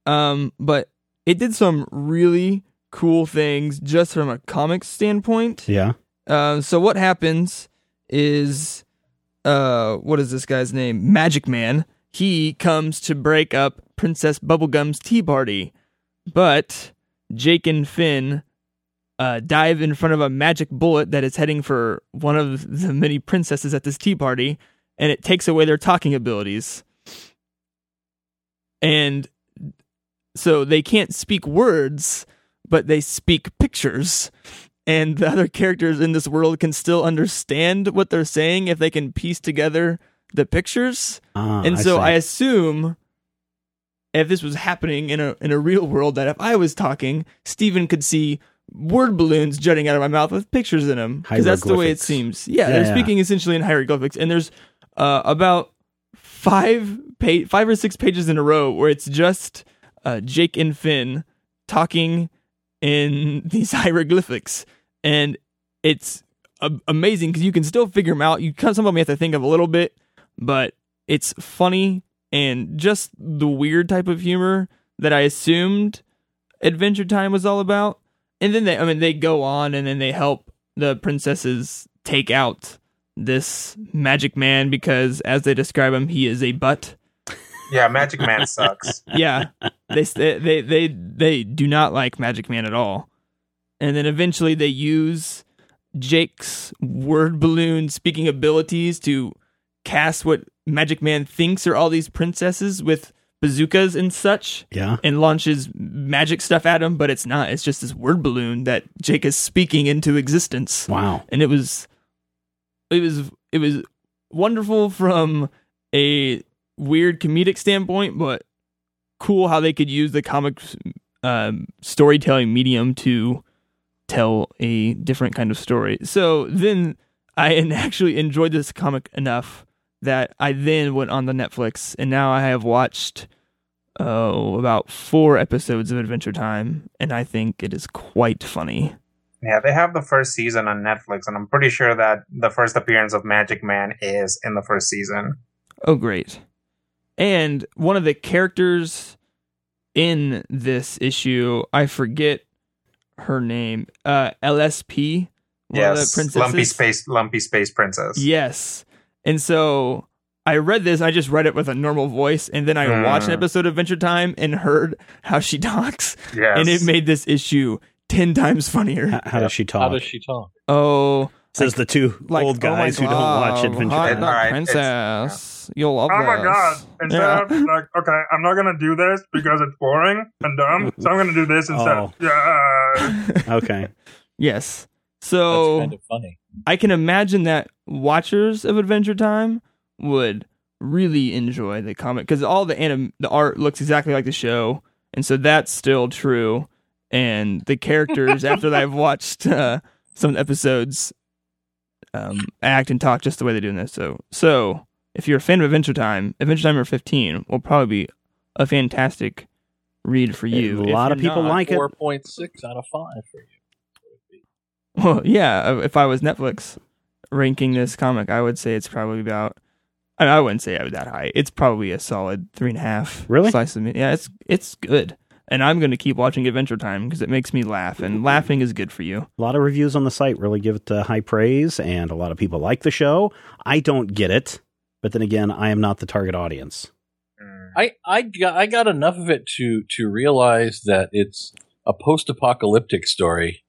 Um, but it did some really cool things just from a comic standpoint. Yeah. Uh, so what happens is, uh, what is this guy's name? Magic Man. He comes to break up Princess Bubblegum's tea party, but Jake and Finn uh, dive in front of a magic bullet that is heading for one of the many princesses at this tea party, and it takes away their talking abilities. And so they can't speak words, but they speak pictures. And the other characters in this world can still understand what they're saying if they can piece together the pictures. Ah, and so see. I assume if this was happening in a in a real world, that if I was talking, Steven could see word balloons jutting out of my mouth with pictures in them because that's the way it seems. Yeah, Yeah, they're yeah. speaking essentially in hieroglyphics, and there's uh, about five pa- five or six pages in a row where it's just uh, Jake and Finn talking in these hieroglyphics, and it's a- amazing because you can still figure them out. You kind of some of them you have to think of a little bit, but it's funny and just the weird type of humor that I assumed Adventure Time was all about. And then they, I mean, they go on and then they help the princesses take out this magic man because, as they describe him, he is a butt. Yeah, Magic Man sucks. Yeah, they they they they do not like Magic Man at all. And then eventually they use Jake's word balloon speaking abilities to cast what Magic Man thinks are all these princesses with bazookas and such yeah. and launches magic stuff at him, but it's not. It's just this word balloon that Jake is speaking into existence Wow. and it was it was it was wonderful from a weird comedic standpoint but cool how they could use the comic um, storytelling medium to tell a different kind of story so then i actually enjoyed this comic enough that i then went on the netflix and now i have watched oh about four episodes of adventure time and i think it is quite funny Yeah, they have the first season on Netflix, and I'm pretty sure that the first appearance of Magic Man is in the first season. Oh, great. And one of the characters in this issue, I forget her name, uh, LSP, one of the yes, princesses. Lumpy Space, Lumpy Space Princess. Yes. And so I read this, I just read it with a normal voice, and then I watched an Mm. episode of Adventure Time and heard how she talks, yes. and it made this issue 10 times funnier. How, how does she talk? How does she talk? Oh, Says the two like, old oh guys who don't watch Adventure hot Time. dog Alright. You'll love Oh my god! Instead Yeah. of like, okay, I'm not gonna do this because it's boring and dumb, so I'm gonna do this instead. Oh. Yeah. Okay. Yes. So That's So kind of funny. I can imagine that watchers of Adventure Time would really enjoy the comic because all the anim- the art looks exactly like the show, and so that's still true. And the characters, after I've watched uh, some episodes, um, act and talk just the way they do in this. So, so if you're a fan of Adventure Time, Adventure Time or 15 will probably be a fantastic read for you. A lot of people not- like it. Four point six out of five for you. Well, yeah. uh, If I was Netflix ranking this comic, I would say it's probably about. I, I wouldn't say I was that high. It's probably a solid three and a half. Really? Slice of meat. Yeah, it's it's good, and I'm going to keep watching Adventure Time because it makes me laugh, and laughing is good for you. A lot of reviews on the site really give it uh, high praise, and a lot of people like the show. I don't get it, but then again, I am not the target audience. Mm. I I got I got enough of it to to realize that it's a post-apocalyptic story,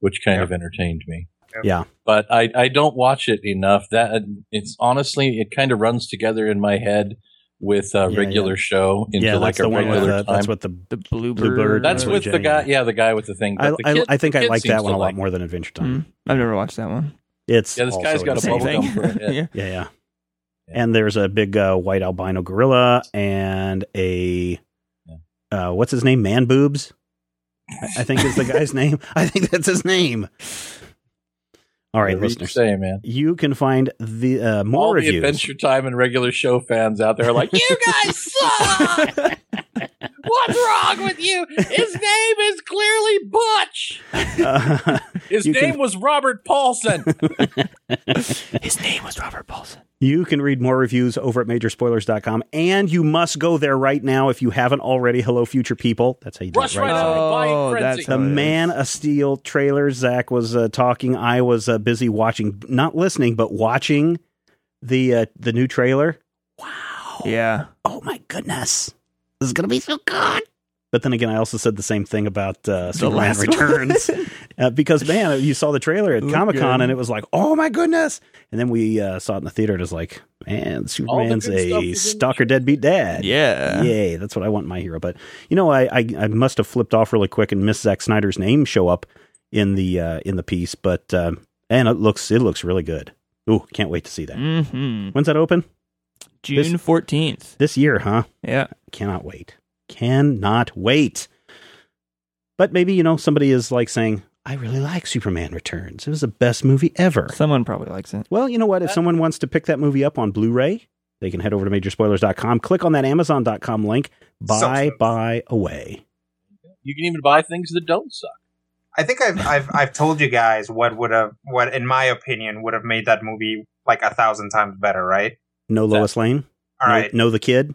which kind of entertained me. Yeah. But I I don't watch it enough. That it's honestly it kind of runs together in my head with a Yeah, regular yeah. show into yeah, like that's a the one with regular the, time. that's what the. The Bluebird. Bluebird, That's with Jay, the guy, yeah. yeah, the guy with the thing. I, But the I, kid- I think I like that one a lot like more than Adventure Time. Mm, I've never watched that one. It's Yeah, this guy's got a insane. bubble gum for a yeah. Yeah, yeah. Yeah. And there's a big uh, white albino gorilla and a uh, what's his name? Man boobs. I- think is the guy's name. I think that's his name. All right, Whatever you listeners. say, man. You can find the uh, more All the reviews. Adventure Time and regular show fans out there are like, you guys suck. What's wrong with you? His name is clearly Butch. Uh, His name can- was Robert Paulson. His name was Robert Paulson. You can read more reviews over at majorspoilers.com, and you must go there right now if you haven't already. Hello, future people. That's how you do Rush it right right now. out of buying Oh, that's The Man of Steel trailer. Zach was uh, talking. I was uh, busy watching, not listening, but watching the uh, the new trailer. Wow! Yeah. Oh my goodness, this is gonna be so good. But then again, I also said the same thing about uh, Superman. Returns uh, because man, you saw the trailer at Comic Con and it was like, oh my goodness! And then we uh, saw it in the theater and it was like, man, Superman's a stalker deadbeat dad. Yeah. Yay, that's what I want in my hero. But you know, I, I I must have flipped off really quick and missed Zack Snyder's name show up in the uh, in the piece. But um, and it looks it looks really good. Ooh, can't wait to see that. hmm When's that open? June fourteenth. This year, huh? Yeah. Cannot wait. Cannot wait. But maybe, you know, somebody is like saying, I really like Superman Returns. It was the best movie ever. Someone probably likes it. Well, you know what? If someone wants to pick that movie up on Blu ray, they can head over to majorspoilers.com, click on that Amazon.com link, buy, So- buy away. You can even buy things that don't suck. I think I've I've I've told you guys what would have what in my opinion would have made that movie like a thousand times better, right? No Lois Lane? All right. no, no the kid?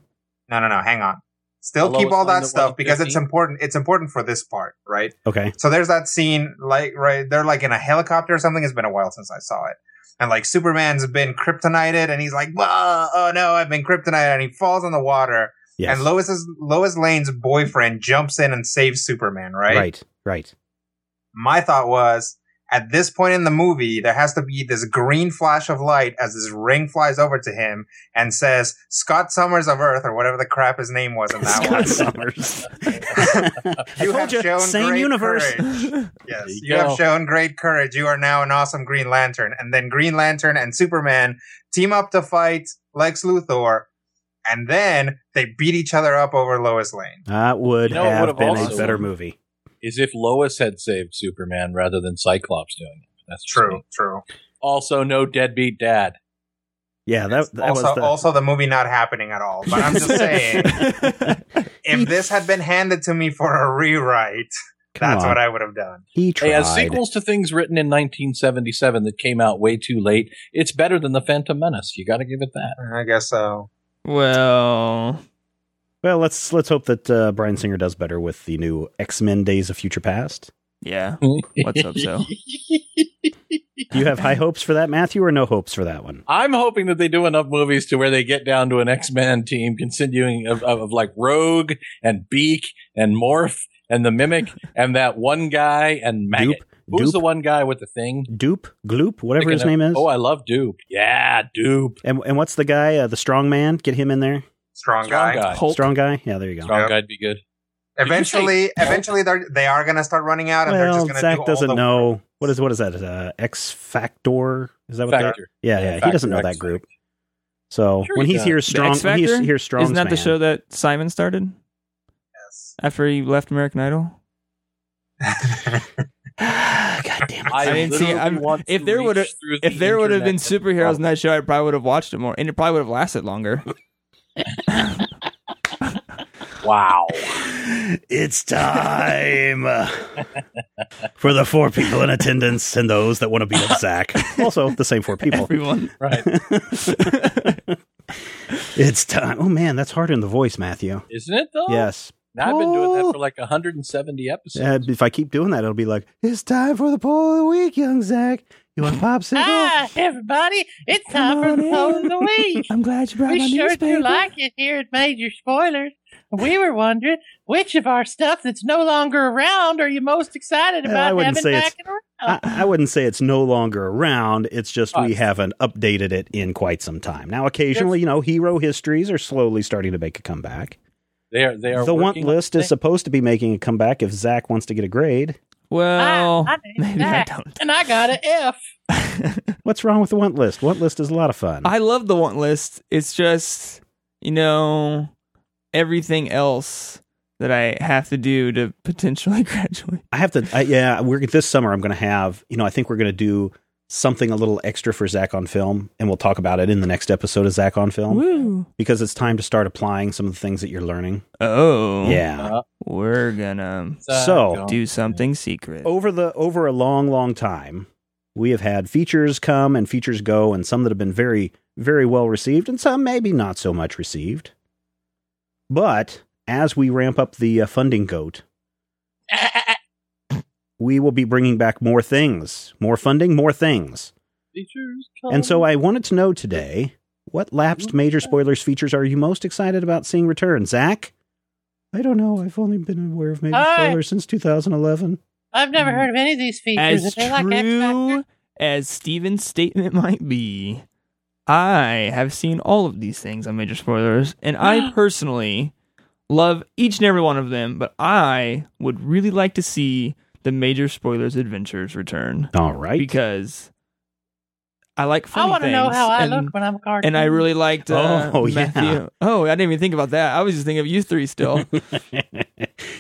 No, no, no. Hang on. Still The keep all that that stuff because it's important. It's important for this part, right? Okay. So there's that scene, like right, they're like in a helicopter or something. It's been a while since I saw it, and like Superman's been kryptonited, and he's like, "Whoa, oh no, I've been kryptonited," and he falls in the water, Yes. and Lois's Lois Lane's boyfriend jumps in and saves Superman, right? right. Right. My thought was. At this point in the movie, there has to be this green flash of light as this ring flies over to him and says, Scott Summers of Earth, or whatever the crap his name was in that one. Scott Summers. You I have told you, shown same great universe. courage. Yes, you you, have shown great courage. You are now an awesome Green Lantern. And then Green Lantern and Superman team up to fight Lex Luthor, and then they beat each other up over Lois Lane. That would You know have been a better movie. Is if Lois had saved Superman rather than Cyclops doing it. That's True, me. true. Also, no deadbeat dad. Yeah, that, that also, was the, also the movie not happening at all. But I'm just saying, if this had been handed to me for a rewrite, Come that's on. what I would have done. he tried. Hey, as sequels to things written in 1977 that came out way too late, it's better than the Phantom Menace. You got to give it that. I guess so. well, Well, let's let's hope that uh, Bryan Singer does better with the new X Men: Days of Future Past. yeah. Let's hope so. Do you have high hopes for that, Matthew, or no hopes for that one? I'm hoping that they do enough movies to where they get down to an X Men team continuing of, of, of like Rogue and Beak and Morph and the Mimic and that one guy and Maggot. Doop, Who's Doop, the one guy with the thing? Doop, Gloop, whatever his name of- is. Oh, I love Doop. Yeah, Doop. and and what's the guy? Uh, the strong man. Get him in there. Strong, Strong guy. guy. Hulk. Strong guy. Yeah, there you go. Strong Yep. guy'd be good. Eventually, eventually, they're, they are going to start running out, and they're just going to Zach do all doesn't the know what is what is that? Uh, X Factor? Is that what that? Factor. Yeah, Yeah, yeah. he doesn't know X that group. So Sure when he he does. hears strong, X when he Factor? hears strong, Isn't that the show that Simon started Yes. after he left American Idol? God damn it! I didn't see- literally I'm- want if there would've- through the If there would have been superheroes in that show, I probably would have watched it more, and it probably would have lasted longer. Wow. It's time for the four people in attendance and those that want to beat up Zach. Also, the same four people. Everyone. Right. it's time. Oh man, that's hard in the voice, Matthew. Isn't it though? Yes. Now I've been doing Oh. that for like 170 episodes. Uh, if I keep doing that, it'll be like, it's time for the poll of the week, young Zach. You want a popsicle? Hi, everybody. It's Come time for on the poll of the week. I'm glad you brought my newspaper. We sure newspaper. do like it here at Major Spoilers. We were wondering which of our stuff that's no longer around are you most excited Uh, I about wouldn't having say back it's- around? I, I wouldn't say it's no longer around. It's just we haven't updated it in quite some time. Now, occasionally, you know, hero histories are slowly starting to make a comeback. They are. They are. The want working on list is supposed to be making a comeback if Zach wants to get a grade. Well, ah, I, I maybe. I don't. And I got an F. What's wrong with the want list? Want list is a lot of fun. I love the want list. It's just, you know, everything else that I have to do to potentially graduate. I have to. I, yeah, we're this summer. I'm going to have. You know, I think we're going to do something a little extra for Zach on film, and we'll talk about it in the next episode of Zach on film Woo. because it's time to start applying some of the things that you're learning. Oh. Yeah. Uh, We're gonna So- do something secret. over the over a long, long time, we have had features come and features go, and some that have been very, very well received, and some maybe not so much received. But as we ramp up the uh, funding goat, we will be bringing back more things, more funding, more things. Features And so. I wanted to know today what lapsed major spoilers features are you most excited about seeing return? Zach, I don't know. I've only been aware of major All right. spoilers since 2011. I've never mm. heard of any of these features. As They're like X true Factor. as Steven's statement might be, I have seen all of these things on major spoilers, and I personally love each and every one of them, but I would really like to see the major spoilers adventures return All right. because I like funny I want to know how I and, look when I'm a cartoon. and I really liked uh, Oh, yeah. Matthew. Oh, I didn't even think about that. I was just thinking of you three still.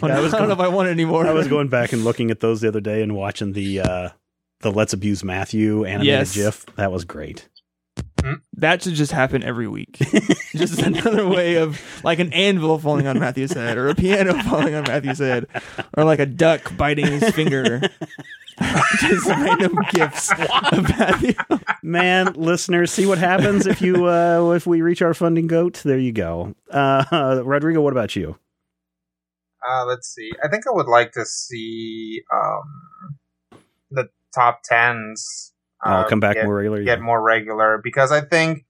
Yeah, I, I was don't know going, if I want it anymore. I was going back and looking at those the other day and watching the uh, the Let's Abuse Matthew animated Yes. GIF. That was great. That should just happen every week. just another way of like an anvil falling on Matthew's head, or a piano falling on Matthew's head, or like a duck biting his finger. just random gifts of Matthew. Man, listeners, see what happens if you uh, if we reach our funding goat. There you go. Uh, Rodrigo, what about you? Uh, let's see. I think I would like to see um, the top tens. I'll uh, come back get, more regularly. Get more regular because I think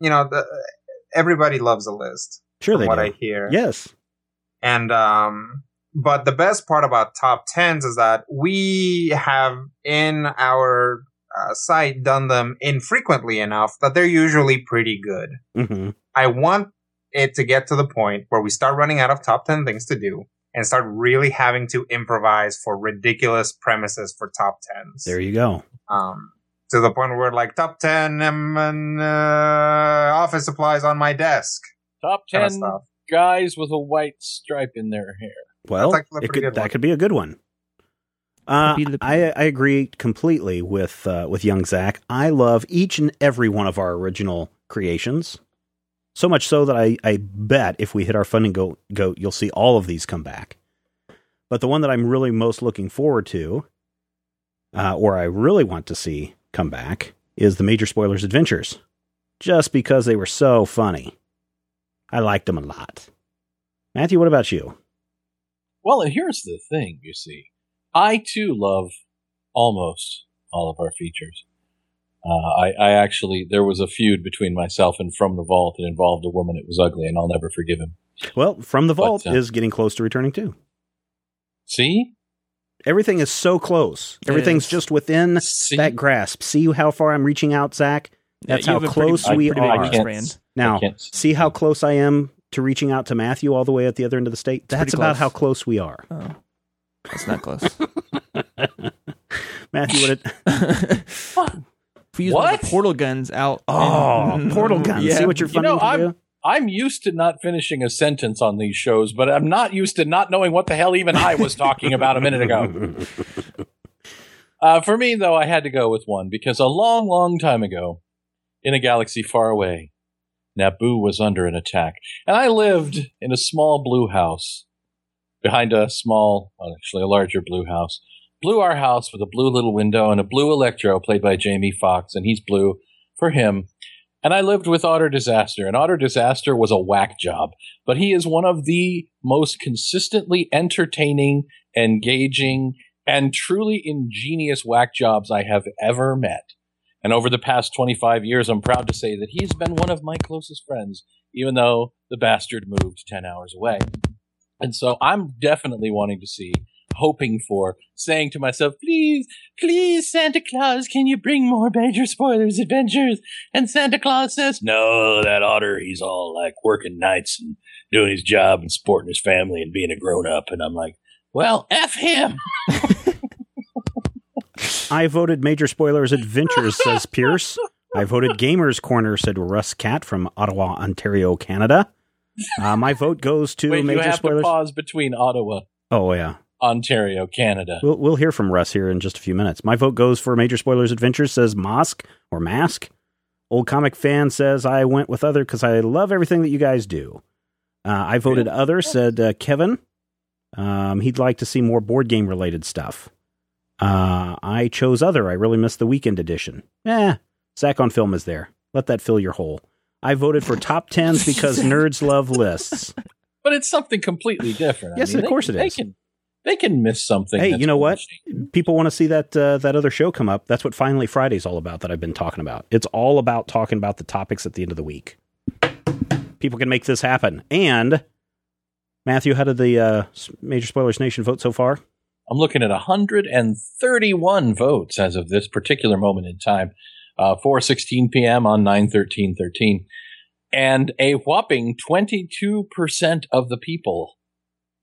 you know the, everybody loves a list. Sure, they what do. I hear. Yes. And um but the best part about top 10s is that we have in our uh, site done them infrequently enough that they're usually pretty good. hmm I want it to get to the point where we start running out of top 10 things to do and start really having to improvise for ridiculous premises for top 10s. There you go. Um to the point where like top 10 um, and, uh, office supplies on my desk Top kind of 10 stuff. guys with a white stripe in their hair. Well, That's actually a it could, that could be a good one. Uh, Could be the- I, I agree completely with uh, with young Zach. I love each and every one of our original creations. So much so that I, I bet if we hit our funding goat, goat, you'll see all of these come back. But the one that I'm really most looking forward to, uh, or I really want to see come back, is the Major Spoilers Adventures. Just because they were so funny. I liked them a lot. Matthew, what about you? Well, and here's the thing, you see. I too love almost all of our features. Uh, I, I actually, there was a feud between myself and From the Vault that involved a woman It was ugly, and I'll never forgive him. Well, From the Vault uh, is getting close to returning too. See? Everything is so close. It Everything's just within See? that grasp. See how far I'm reaching out, Zach? That's you how have a pretty- close we pretty are. I Rose can't, brand. Now, I see how close I am to reaching out to Matthew all the way at the other end of the state? That's about close. how close we are. Oh, that's not close. Matthew, what it, if we use What? portal guns out. Oh, and- portal guns. Yeah. See what you're You funding know, to I'm- used to not finishing a sentence on these shows, but I'm not used to not knowing what the hell even I was talking about a minute ago. Uh, for me, though, I had to go with one because a long, long time ago, in a galaxy far away, Naboo was under an attack, and I lived in a small blue house behind a small, well, actually a larger blue house. Blue our house with a blue little window and a blue Electro played by Jamie Foxx, and he's blue for him. And I lived with Otter Disaster, and Otter Disaster was a whack job, but he is one of the most consistently entertaining, engaging, and truly ingenious whack jobs I have ever met. And over the past 25 years, I'm proud to say that he's been one of my closest friends, even though the bastard moved 10 hours away. And so I'm definitely wanting to see, hoping for, saying to myself, please, please, Santa Claus, can you bring more Major Spoilers adventures? And Santa Claus says, no, that otter, he's all like working nights and doing his job and supporting his family and being a grown up. And I'm like, well, F him. I voted Major Spoilers Adventures, says Pierce. I voted Gamers Corner, said Russ Cat from Ottawa, Ontario, Canada. Uh, my vote goes to Wait, Major you have Spoilers. pause between Ottawa, Oh, yeah. Ontario, Canada. We'll, we'll hear from Russ here in just a few minutes. My vote goes for Major Spoilers Adventures, says Mosk or Mask. Old Comic Fan says I went with Other because I love everything that you guys do. Uh, I voted Other, said uh, Kevin. Um, he'd like to see more board game related stuff. Uh, I chose Other. I really missed the weekend edition. Eh, Zach on Film is there. Let that fill your hole. I voted for top tens because nerds love lists. But it's something completely different. I Yes, mean, of they course it is. Can, they can miss something. Hey, you know what? people want to see that uh, that other show come up. That's what Finally Friday's all about. That I've been talking about. It's all about talking about the topics at the end of the week. People can make this happen, and Matthew, how did the uh, Major Spoilers Nation vote so far? I'm looking at 131 votes as of this particular moment in time, uh, 4:16 p.m. on 9/13/13, and a whopping 22% of the people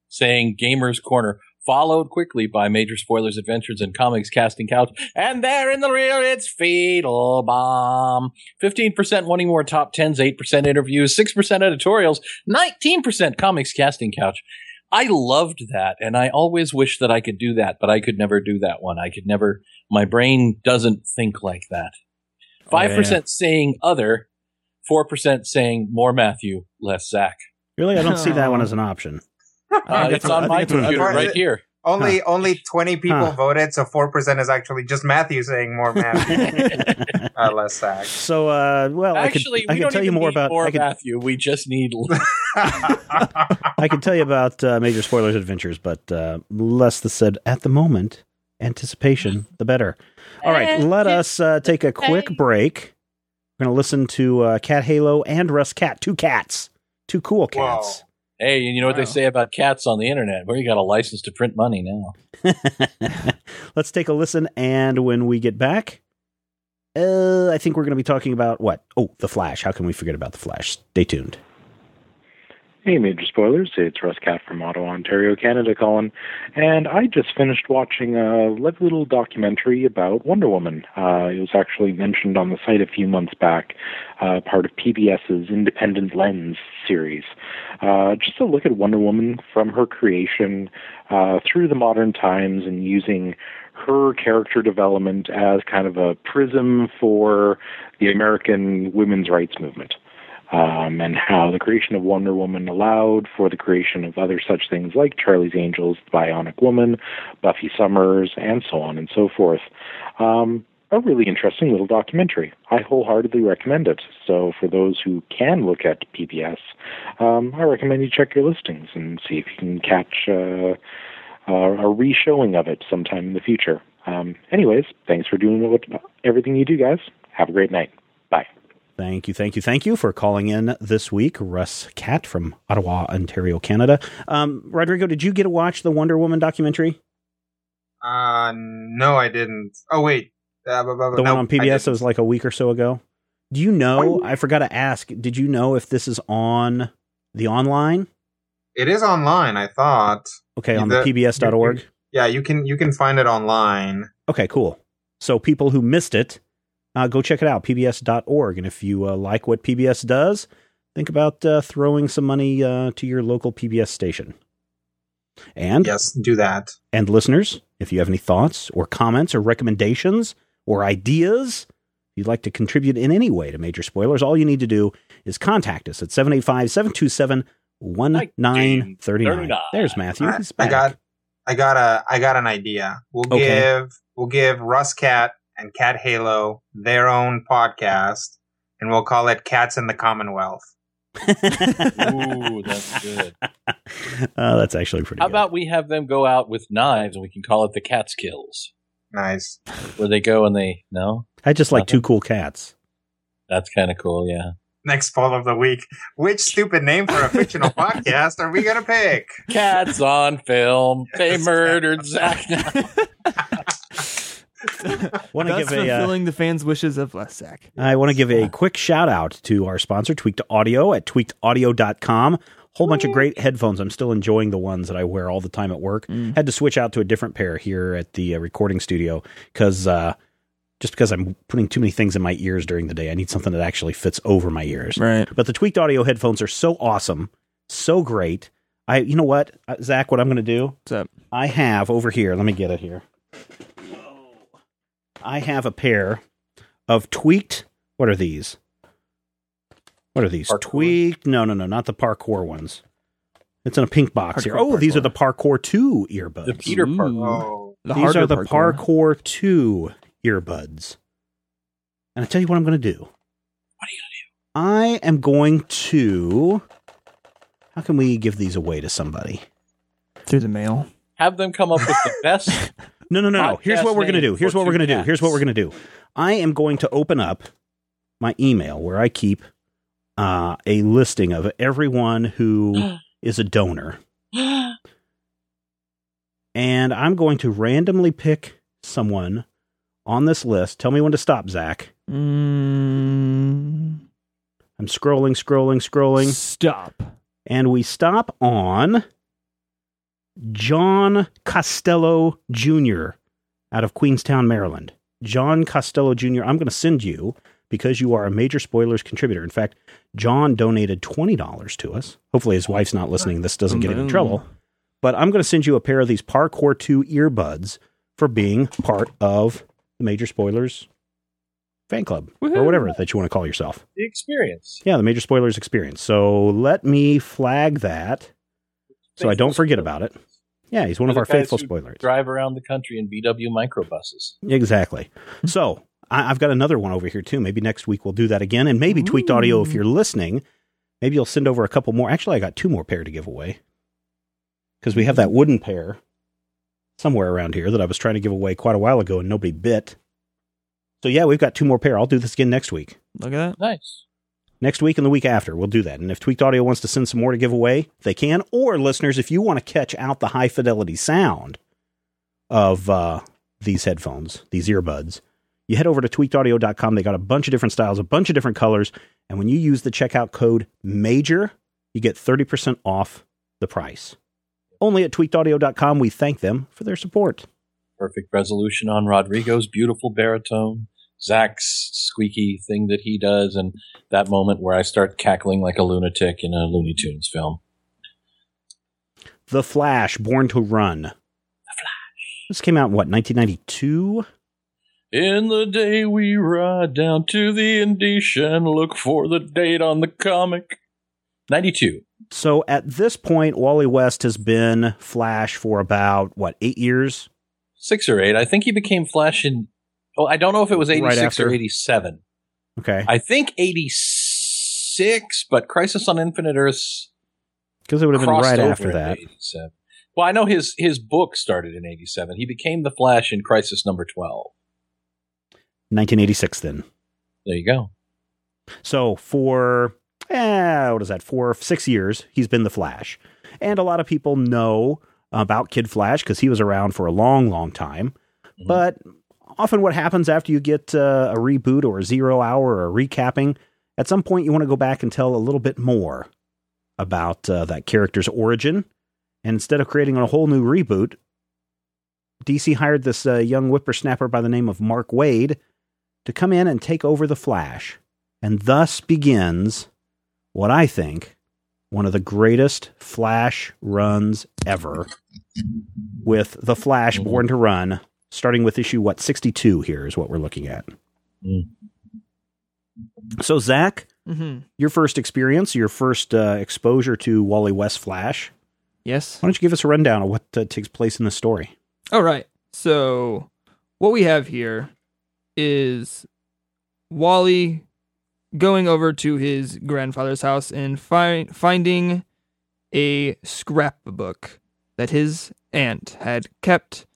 saying Gamers Corner, followed quickly by Major Spoilers Adventures and Comics Casting Couch, and there in the rear it's Fetal Bomb. 15% wanting more top 10s, 8% interviews, 6% editorials, 19% Comics Casting Couch. I loved that, and I always wish that I could do that, but I could never do that one. I could never. My brain doesn't think like that. Oh, five percent saying other, four percent saying more Matthew, less Zach. Really, I don't see that one as an option. Uh, it's it's a- I on my it's a- computer right here. Only only twenty people Huh. voted, so four percent is actually just Matthew saying more Matthew, uh, less Zach. so, uh, well, Actually, I can, we could don't tell you more about. more I could, Matthew. We just need. I could tell you about uh, Major Spoilers Adventures, but uh, less the said at the moment. Anticipation, the better. All right, let us uh, take a quick break. We're going to listen to uh, Cat Halo and Russ Cat, two cats, two cool cats. Hey, and you know what they say about cats on the internet? Well, you got a license to print money now. Let's take a listen, and when we get back, uh, I think we're going to be talking about what? Oh, the Flash. How can we forget about the Flash? Stay tuned. Hey, Major Spoilers. It's Russ Cat from Ottawa, Ontario, Canada, calling. And I just finished watching a lovely little documentary about Wonder Woman. Uh, it was actually mentioned on the site a few months back, uh, part of PBS's Independent Lens series. Uh, just a look at Wonder Woman from her creation uh, through the modern times and using her character development as kind of a prism for the American women's rights movement um, and how the creation of Wonder Woman allowed for the creation of other such things like Charlie's Angels, The Bionic Woman, Buffy Summers, and so on and so forth. Um, a really interesting little documentary. I wholeheartedly recommend it. So, for those who can look at PBS, um, I recommend you check your listings and see if you can catch uh, a re-showing of it sometime in the future. Um, anyways, thanks for doing what, everything you do, guys. Have a great night. Bye. Thank you, thank you, thank you for calling in this week, Russ Cat from Ottawa, Ontario, Canada. Um, Rodrigo, did you get to watch the Wonder Woman documentary? Uh, no, I didn't. Oh wait, uh, The no, one on PBS that was like a week or so ago. Do you know? I forgot to ask. Did you know if this is on the online? It is online. I thought. Okay, on The- the pbs.org. Yeah, you can you can find it online. Okay, cool. So people who missed it, uh, go check it out, pbs.org. And if you uh, like what PBS does, think about uh, throwing some money uh, to your local PBS station. And Yes, do that. and listeners, if you have any thoughts or comments or recommendations or ideas, you'd like to contribute in any way to Major Spoilers, all you need to do is contact us at 785 727 1939. There's Matthew. I, He's I got I got a I got an idea. We'll Okay. give we'll give Russ Cat and Cat Halo their own podcast, and we'll call it Cats in the Commonwealth. Ooh, that's good. Uh, that's actually pretty How good. about we have them go out with knives and we can call it the Catskills, Nice. where they go and they no. I just like two cool cats. That's kind of cool. Yeah. Next spoil of the week. Which stupid name for a fictional podcast are we gonna pick? Cats on film. They murdered Zach. Want to Thus give a uh, fulfilling the fans' wishes of less sack. I want to give a quick shout out to our sponsor, Tweaked Audio at tweakedaudio.com. Whole bunch of great headphones. I'm still enjoying the ones that I wear all the time at work. Mm. Had to switch out to a different pair here at the uh, recording studio because uh, just because I'm putting too many things in my ears during the day, I need something that actually fits over my ears. Right. But the Tweaked Audio headphones are so awesome, so great. I, you know what, uh, Zach? What I'm going to do? What's up? I have over here. Let me get it here. I have a pair of tweaked. What are these? What are these? Parkour? Tweaked? No, no, no, not the parkour ones. It's in a pink box here. Hardcore Oh, these are the Parkour Two earbuds. the Peter Parker. Oh, The these are the parkour. Parkour Two earbuds. And I tell you what I'm going to do. What are you going to do? I am going to. How can we give these away to somebody? through the mail. Have them come up with the best. No, no, no, no. Here's what we're going to do. Here's what we're going to do. Here's what we're going to do. I am going to open up my email where I keep uh, a listing of everyone who is a donor. and I'm going to randomly pick someone on this list. Tell me when to stop, Zach. Mm, I'm scrolling, scrolling, scrolling. Stop. And we stop on John Costello Jr. out of Queenstown, Maryland. John Costello Jr., I'm going to send you because you are a major spoilers contributor. In fact, John donated $20 to us. Hopefully, his wife's not listening. This doesn't get him in trouble. But I'm going to send you a pair of these Parkour 2 earbuds for being part of the Major Spoilers fan club or whatever that you want to call yourself. The experience. Yeah, the Major Spoilers experience. So let me flag that so I don't forget about it. Yeah, he's one of our faithful spoilers. Drive around the country in VW microbuses. Exactly. Mm-hmm. So I, I've got another one over here too. Maybe next week we'll do that again. And maybe Tweaked Audio, if you're listening, maybe you'll send over a couple more. Actually, I got two more pair to give away because we have that wooden pair somewhere around here that I was trying to give away quite a while ago and nobody bit. So yeah, we've got two more pair. I'll do this again next week. Look at that. Nice. Next week and the week after, we'll do that. And if Tweaked Audio wants to send some more to give away, they can. Or listeners, if you want to catch out the high fidelity sound of uh, these headphones, these earbuds, you head over to tweakedaudio.com. They got a bunch of different styles, a bunch of different colors. And when you use the checkout code MAJOR, you get 30% off the price. Only at tweakedaudio.com. We thank them for their support. Perfect resolution on Rodrigo's beautiful baritone. Zach's squeaky thing that he does, and that moment where I start cackling like a lunatic in a Looney Tunes film. The Flash, Born to Run. The Flash. This came out in what, 1992? In the day we ride down to the indicia, look for the date on the comic. 92. So at this point, Wally West has been Flash for about, what, eight years? Six or eight. I think he became Flash in. Oh, I don't know if it was 86 Right or 87. Okay. I think 86, but Crisis on Infinite Earths Because it would have been right after that. Well, I know his his book started in 87. He became the Flash in Crisis number 12. 1986 then. There you go. So for, eh, what is that, four, six years, he's been the Flash. And a lot of people know about Kid Flash because he was around for a long, long time. Mhm. But often what happens after you get uh, a reboot or a zero hour or a recapping, at some point you want to go back and tell a little bit more about uh, that character's origin. And instead of creating a whole new reboot, DC hired this uh, young whippersnapper by the name of Mark Waid to come in and take over the Flash. And thus begins what I think one of the greatest Flash runs ever with the Flash Born to Run, starting with issue, what, 62 here is what we're looking at. Mm. So, Zach, Mm-hmm. your first experience, your first uh, exposure to Wally West Flash, Yes. why don't you give us a rundown of what uh, takes place in the story? All right. So what we have here is Wally going over to his grandfather's house and fi- finding a scrapbook that his aunt had kept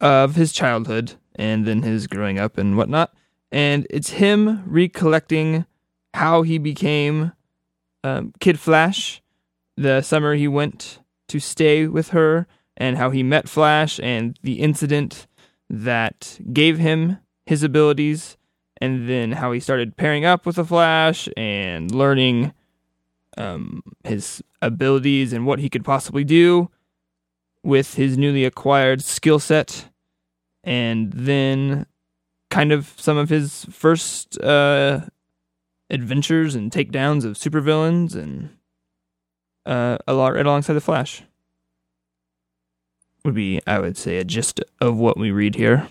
of his childhood and then his growing up and whatnot. And it's him recollecting how he became um, Kid Flash the summer he went to stay with her and how he met Flash and the incident that gave him his abilities, and then how he started pairing up with the Flash and learning um, his abilities and what he could possibly do with his newly acquired skill set, and then kind of some of his first uh, adventures and takedowns of supervillains and uh, a lot right alongside the Flash. Would be, I would say, a gist of what we read here.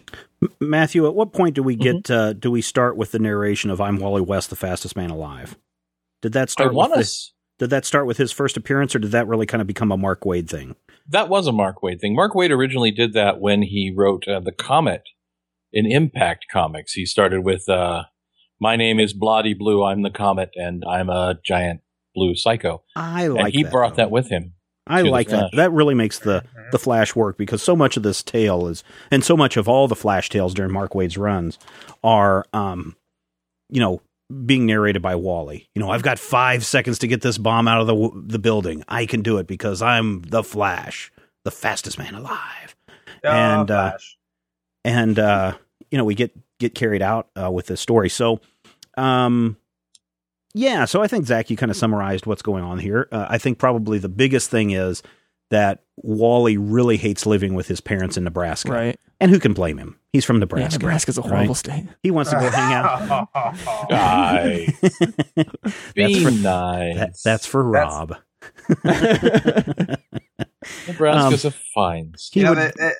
Matthew, at what point do we get uh, do we start with the narration of "I'm Wally West, the fastest man alive"? Did that I start? want to. the, did that start with his first appearance, or did that really kind of become a Mark Waid thing? That was a Mark Waid thing. Mark Waid originally did that when he wrote uh, the Comet in Impact Comics. He started with uh, "My name is Bloody Blue. I'm the Comet, and I'm a giant blue psycho." I like. and he that, brought though. that with him. I like that. That really makes the the Flash work because so much of this tale is, and so much of all the Flash tales during Mark Waid's runs are, um, you know, being narrated by Wally. You know, I've got five seconds to get this bomb out of the the building. I can do it because I'm the Flash, the fastest man alive. Oh, And, uh, and uh, you know we get get carried out uh, with this story. So, um, yeah. So I think Zach, you kind of summarized what's going on here. Uh, I think probably the biggest thing is that Wally really hates living with his parents in Nebraska, Right. and who can blame him? He's from Yeah, Nebraska. Nebraska's a right? horrible state. He wants to go hang out. Guy, That's for- nice. That, that's for That's- Rob. Nebraska's um, a fine state. You know, would- the-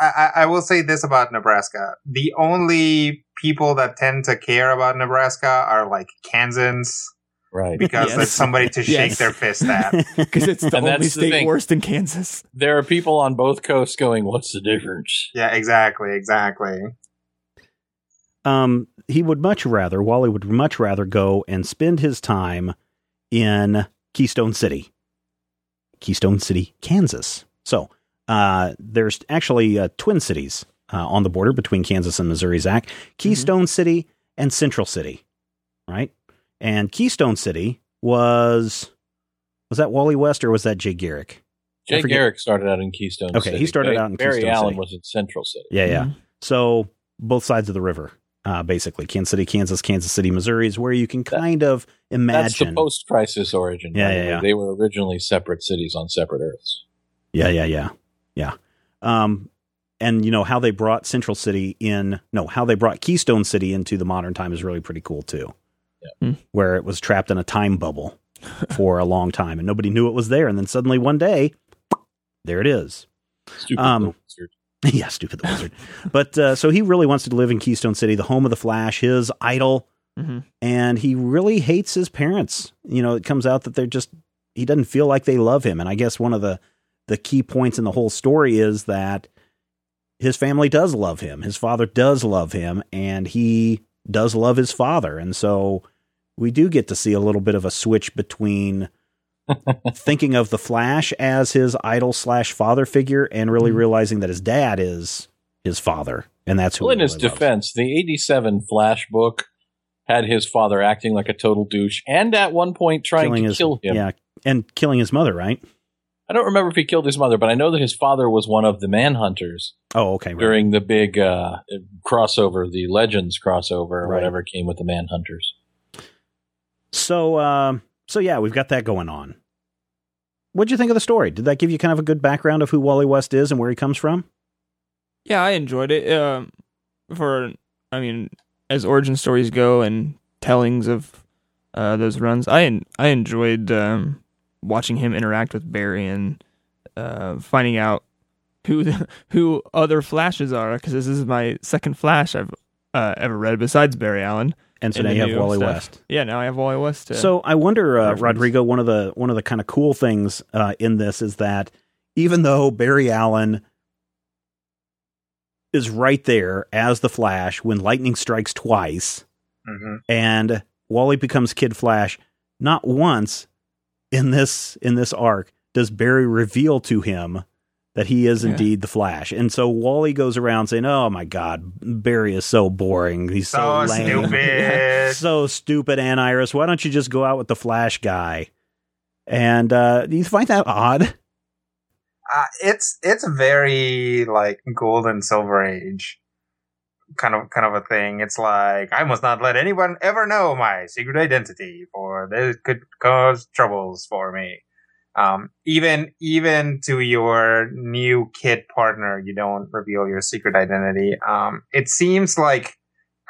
I, I- I will say this about Nebraska: the only people that tend to care about Nebraska are like Kansans, Right. because Yes. that's somebody to shake Yes. their fist at. Because it's the And only that's the state thing. worse than Kansas. There are people on both coasts going, "What's the difference?" yeah, exactly, exactly. um, he would much rather, Wally would much rather go and spend his time in Keystone City, Keystone City, Kansas. So uh, there's actually uh, twin cities uh, on the border between Kansas and Missouri, Zach. Keystone City and Central City, right? And Keystone City was was that Wally West or was that Jay Garrick? Jay Garrick started out in Keystone. Okay, he started Barry- out in Barry Keystone Allen City. was in Central City. Yeah, yeah. Mhm. So both sides of the river, uh, basically, Kansas City, Kansas, Kansas City, Missouri is where you can kind of imagine That's the imagine. post-crisis origin. Yeah, yeah, yeah. They were originally separate cities on separate Earths. yeah, yeah, yeah, yeah. Um, and you know how they brought Central City in. No, how they brought Keystone City into the modern time is really pretty cool too. Yeah. Hmm. Where it was trapped in a time bubble for a long time, and nobody knew it was there, and then suddenly one day, there it is. Stupid Um, wizard. yeah, stupid the wizard. But uh, so he really wants to live in Keystone City, the home of the Flash, his idol, Mhm. and he really hates his parents. You know, it comes out that they're just he doesn't feel like they love him, and I guess one of the the key points in the whole story is that his family does love him. His father does love him, and he does love his father, and so we do get to see a little bit of a switch between thinking of the Flash as his idol slash father figure, and really Mhm. realizing that his dad is his father, and that's who. Well, in he his loves. defense, the 87 Flash book had his father acting like a total douche and at one point trying killing to his, kill him. yeah, and killing his mother, right? I don't remember if he killed his mother, but I know that his father was one of the Manhunters Oh, okay, right. during the big uh, crossover, the Legends crossover, or Right. whatever came with the Manhunters. So, um, so yeah, we've got that going on. What'd you think of the story? Did that give you kind of a good background of who Wally West is and where he comes from? Yeah, I enjoyed it. Um, for I mean, as origin stories go and tellings of uh, those runs, I I enjoyed um, watching him interact with Barry and uh, finding out who who other Flashes are because this is my second Flash I've uh, ever read besides Barry Allen. And so in now you have Wally stuff. West. Yeah, now I have Wally West. To, So I wonder, uh. Rodrigo, one of the one of the kind of cool things uh, in this is that even though Barry Allen is right there as the Flash when lightning strikes twice, hmm and Wally becomes Kid Flash, not once in this in this arc does Barry reveal to him that he is Yeah. indeed the Flash. And so Wally goes around saying, "Oh my god, Barry is so boring. He's so, So lame. stupid. so stupid, Ann Iris. Why don't you just go out with the Flash guy?" And uh, do you find that odd? Uh, it's it's very like gold and silver age kind of kind of a thing. It's like I must not let anyone ever know my secret identity, for this could cause troubles for me. Um, even even to your new kid partner, you don't reveal your secret identity. Um, it seems like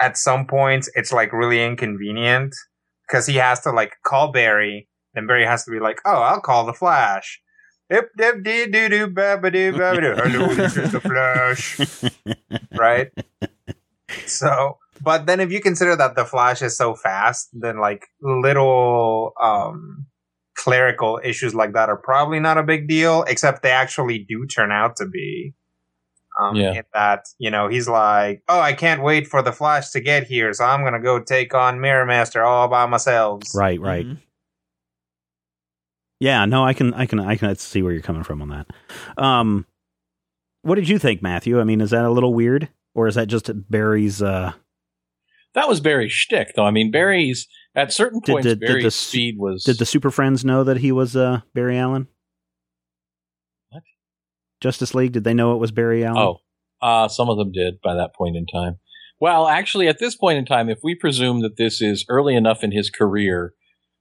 at some points it's like really inconvenient because he has to like call Barry, then Barry has to be like, "Oh, I'll call the Flash." Dip, dip, dee, doo, doo, doo, doo. Hello, this is the Flash. right? So, but then if you consider that the Flash is so fast, then like little um clerical issues like that are probably not a big deal, except they actually do turn out to be. Um, Yeah. in that, you know, he's like, oh, I can't wait for the Flash to get here, so I'm gonna go take on Mirror Master all by myself. Right, right. Mhm. Yeah, no, I can, I can, I can see where you're coming from on that. Um, what did you think, Matthew? I mean, is that a little weird, or is that just Barry's? Uh, That was Barry's shtick, though. I mean, Barry's at certain Did points, the- did the speed was. Did the Super Friends know that he was uh, Barry Allen? What? Justice League? Did they know it was Barry Allen? Oh, uh, some of them did by that point in time. Well, actually, at this point in time, if we presume that this is early enough in his career,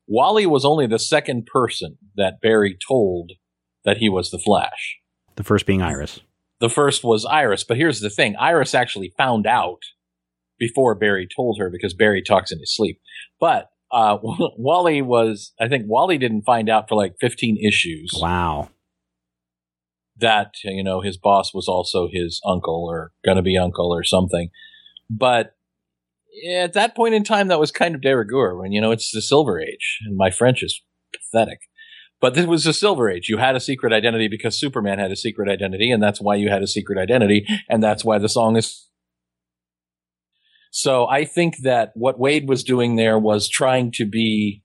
Wally was only the second person that Barry told that he was the Flash. the first being Iris. The first was Iris, but here's the thing Iris actually found out before Barry told her because Barry talks in his sleep. But uh, Wally was, I think Wally didn't find out for like 15 issues Wow. that you know his boss was also his uncle or going to be uncle or something but at that point in time that was kind of de rigueur when you know it's the silver age and my french is pathetic but this was the silver age you had a secret identity because superman had a secret identity and that's why you had a secret identity and that's why the song is so i think that what Waid was doing there was trying to be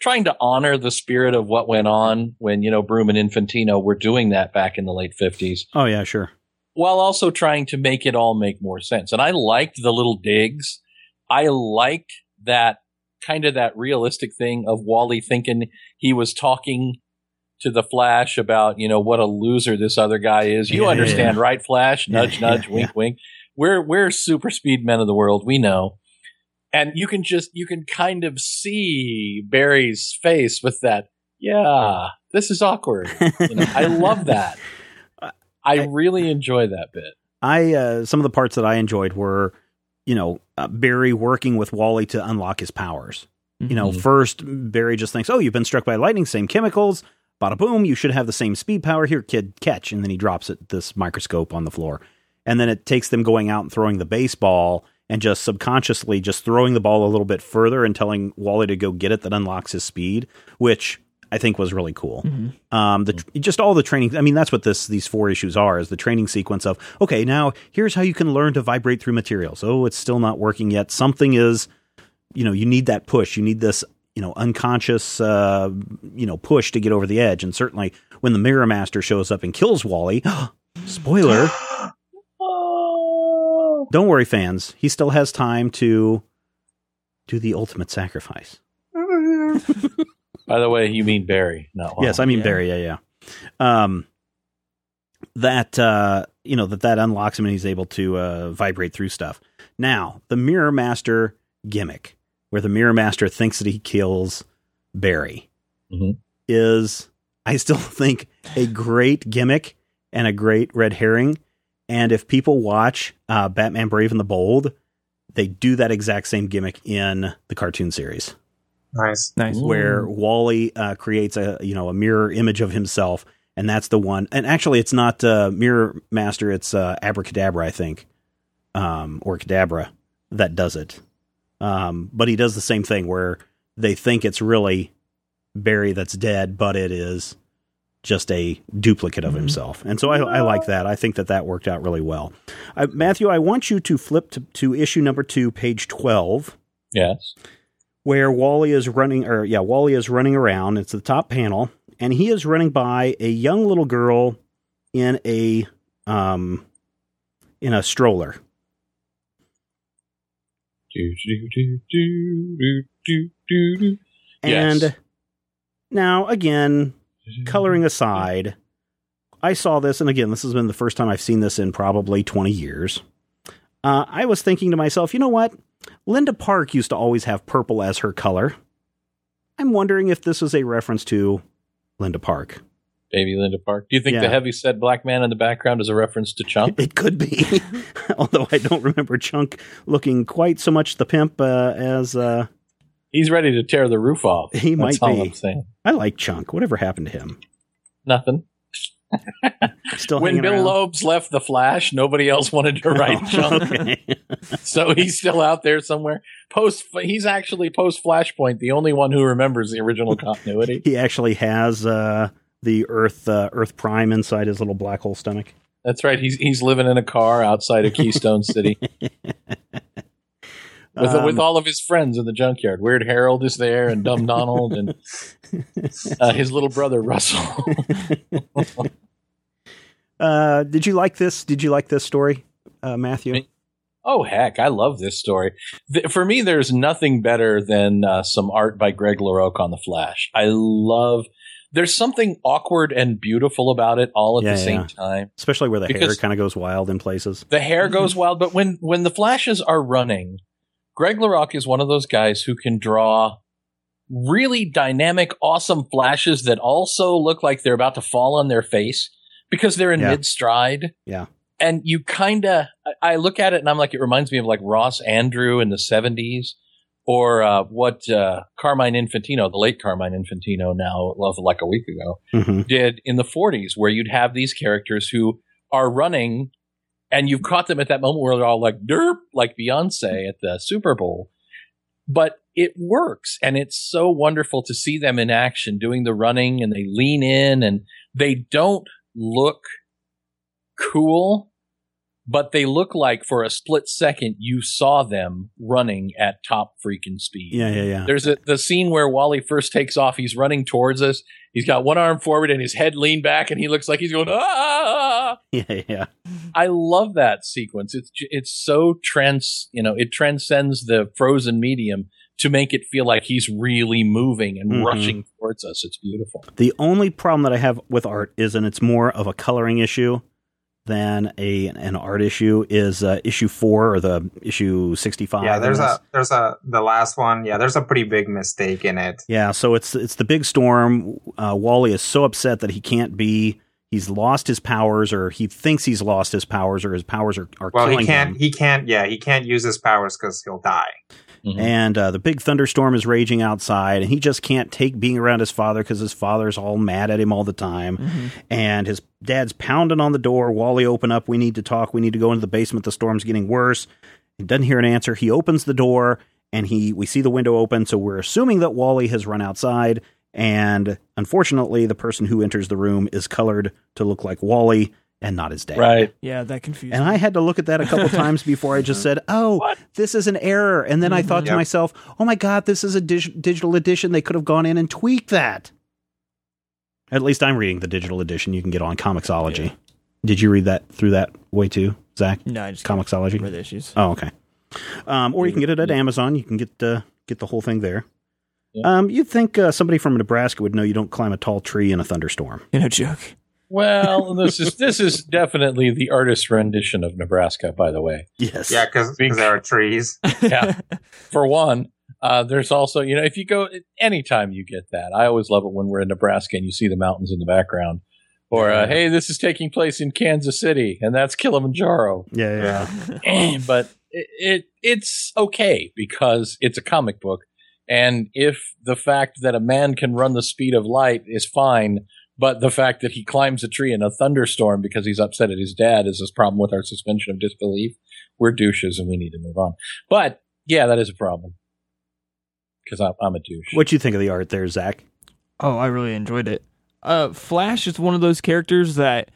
trying to honor the spirit of what went on when you know Broome and Infantino were doing that back in the late fifties, Oh yeah, sure. while also trying to make it all make more sense. And I liked the little digs. I liked that kind of that realistic thing of Wally thinking he was talking to the Flash about you know what a loser this other guy is. You Yeah, understand, yeah. right, Flash? Yeah, Nudge, nudge, yeah, wink, yeah. wink. We're we're super speed men of the world. We know and you can just you can kind of see Barry's face with that. Yeah, this is awkward. You know, I love that. I really enjoy that bit. I uh, some of the parts that I enjoyed were, you know, uh, Barry working with Wally to unlock his powers. You know, Mhm. first Barry just thinks, "Oh, you've been struck by lightning, same chemicals, bada boom, you should have the same speed power here, kid, catch." And then he drops it this microscope on the floor. And then it takes them going out and throwing the baseball and just subconsciously just throwing the ball a little bit further and telling Wally to go get it that unlocks his speed, which I think was really cool. Mm-hmm. Um, the just all the training. I mean, that's what this these four issues are: is the training sequence of okay, now here's how you can learn to vibrate through materials. Oh, it's still not working yet. Something is, you know, you need that push. You need this, you know, unconscious, uh, you know, push to get over the edge. And certainly, when the Mirror Master shows up and kills Wally, spoiler. Don't worry, fans. He still has time to do the ultimate sacrifice. By the way, you mean Barry? No. yes, I mean yeah. Barry. Yeah, yeah. Um, that uh, you know that that unlocks him and he's able to uh, vibrate through stuff. Now, the Mirror Master gimmick, where the Mirror Master thinks that he kills Barry, Mhm. is I still think a great gimmick and a great red herring. And if people watch uh, Batman Brave and the Bold, they do that exact same gimmick in the cartoon series Nice. Nice. where Wally uh, creates a you know a mirror image of himself, and that's the one. And actually, it's not uh, Mirror Master; it's uh, Abracadabra, I think, um, or Cadabra that does it. Um, but he does the same thing where they think it's really Barry that's dead, but it is just a duplicate of Mhm. himself. And so I, I like that. I think that that worked out really well. Uh, Matthew, I want you to flip to, to issue number two, page twelve Yes. where Wally is running, or yeah, Wally is running around. It's the top panel, and he is running by a young little girl in a um in a stroller. Do, do, do, do, do, do, do, do. And Yes. now again, coloring aside, I saw this, and again, this has been the first time I've seen this in probably twenty years. Uh, I was thinking to myself, you know what? Linda Park used to always have purple as her color. I'm wondering if this was a reference to Linda Park. Baby Linda Park. Do you think Yeah. the heavy set black man in the background is a reference to Chunk? It could be, although I don't remember Chunk looking quite so much the pimp uh, as uh, He's ready to tear the roof off. He That's might all be. I'm saying. I like Chunk. Whatever happened to him? Nothing. Still when Bill around? Loebs left the Flash, nobody else wanted to write Oh, Chunk, okay. so he's still out there somewhere. Post, he's actually post Flashpoint, the only one who remembers the original continuity. he actually has uh, the Earth uh, Earth Prime inside his little black hole stomach. That's right. He's he's living in a car outside of Keystone City with Um, with all of his friends in the junkyard. Weird Harold is there, and Dumb Donald, and uh, his little brother Russell. uh, did you like this? Did you like this story, uh, Matthew? Oh heck, I love this story. Th- for me, there's nothing better than uh, some art by Greg LaRocque on the Flash. I love. There's something awkward and beautiful about it all at Yeah, the same yeah. time. Especially where the hair kind of goes wild in places. The hair goes wild, but when when the flashes are running, Greg LaRocque is one of those guys who can draw really dynamic, awesome flashes that also look like they're about to fall on their face because they're in Yeah. mid stride. Yeah. And you kind of, I look at it and I'm like, it reminds me of like Ross Andru in the 70s or uh, what uh, Carmine Infantino, the late Carmine Infantino, now of like a week ago, hmm did in the 40s, where you'd have these characters who are running and you've caught them at that moment where they're all like derp, like Beyonce at the Super Bowl. But it works and it's so wonderful to see them in action doing the running and they lean in and they don't look cool, but they look like for a split second you saw them running at top freaking speed. Yeah, yeah, yeah. There's a, the scene where Wally first takes off. He's running towards us. He's got one arm forward and his head leaned back, and he looks like he's going ah. Yeah, yeah. I love that sequence. It's it's so trans, you know, it transcends the frozen medium to make it feel like he's really moving and Mhm. rushing towards us. It's beautiful. The only problem that I have with art is, and it's more of a coloring issue than a an art issue, is uh, issue four or the issue sixty five. Yeah, there's a there's a the last one. Yeah, there's a pretty big mistake in it. Yeah, so it's it's the big storm. Uh, Wally is so upset that he can't be. He's lost his powers, or he thinks he's lost his powers, or his powers are, are Well, he can't. him. He can't. Yeah, he can't use his powers because he'll die. Mhm. And uh, the big thunderstorm is raging outside, and he just can't take being around his father because his father's all mad at him all the time. Mm-hmm. And his dad's pounding on the door. Wally, open up. We need to talk. We need to go into the basement. The storm's getting worse. He doesn't hear an answer. He opens the door, and he we see the window open. So we're assuming that Wally has run outside. And unfortunately, the person who enters the room is colored to look like Wally and not his dad. Right. Yeah, that confused And me. I had to look at that a couple times before I just said, "Oh, this is an error." And then I thought to Yep. myself, "Oh my god, this is a dig- digital edition. They could have gone in and tweaked that." At least I'm reading the digital edition. You can get on Comixology. Did you read that through that way too, Zach? no, I just Comixology. read the issues. Oh, okay. Um, or you can get it at Amazon. You can get uh, get the whole thing there. Yeah. Um, you'd think uh, somebody from Nebraska would know you don't climb a tall tree in a thunderstorm. You know, joke. Well, this is this is definitely the artist's rendition of Nebraska, by the way. Yes. Yeah, because Big- there are trees. Yeah. For one, uh, there's also you know if you go anytime you get that, I always love it when we're in Nebraska and you see the mountains in the background. Or uh, hey, this is taking place in Kansas City, and that's Kilimanjaro. Yeah. Yeah. but it, it it's okay because it's a comic book, and if the fact that a man can run the speed of light is fine, but the fact that he climbs a tree in a thunderstorm because he's upset at his dad is this problem with our suspension of disbelief. We're douches and we need to move on. But yeah, that is a problem because I'm, I'm a douche. What do you think of the art there, Zach? Oh, I really enjoyed it. Uh, Flash is one of those characters that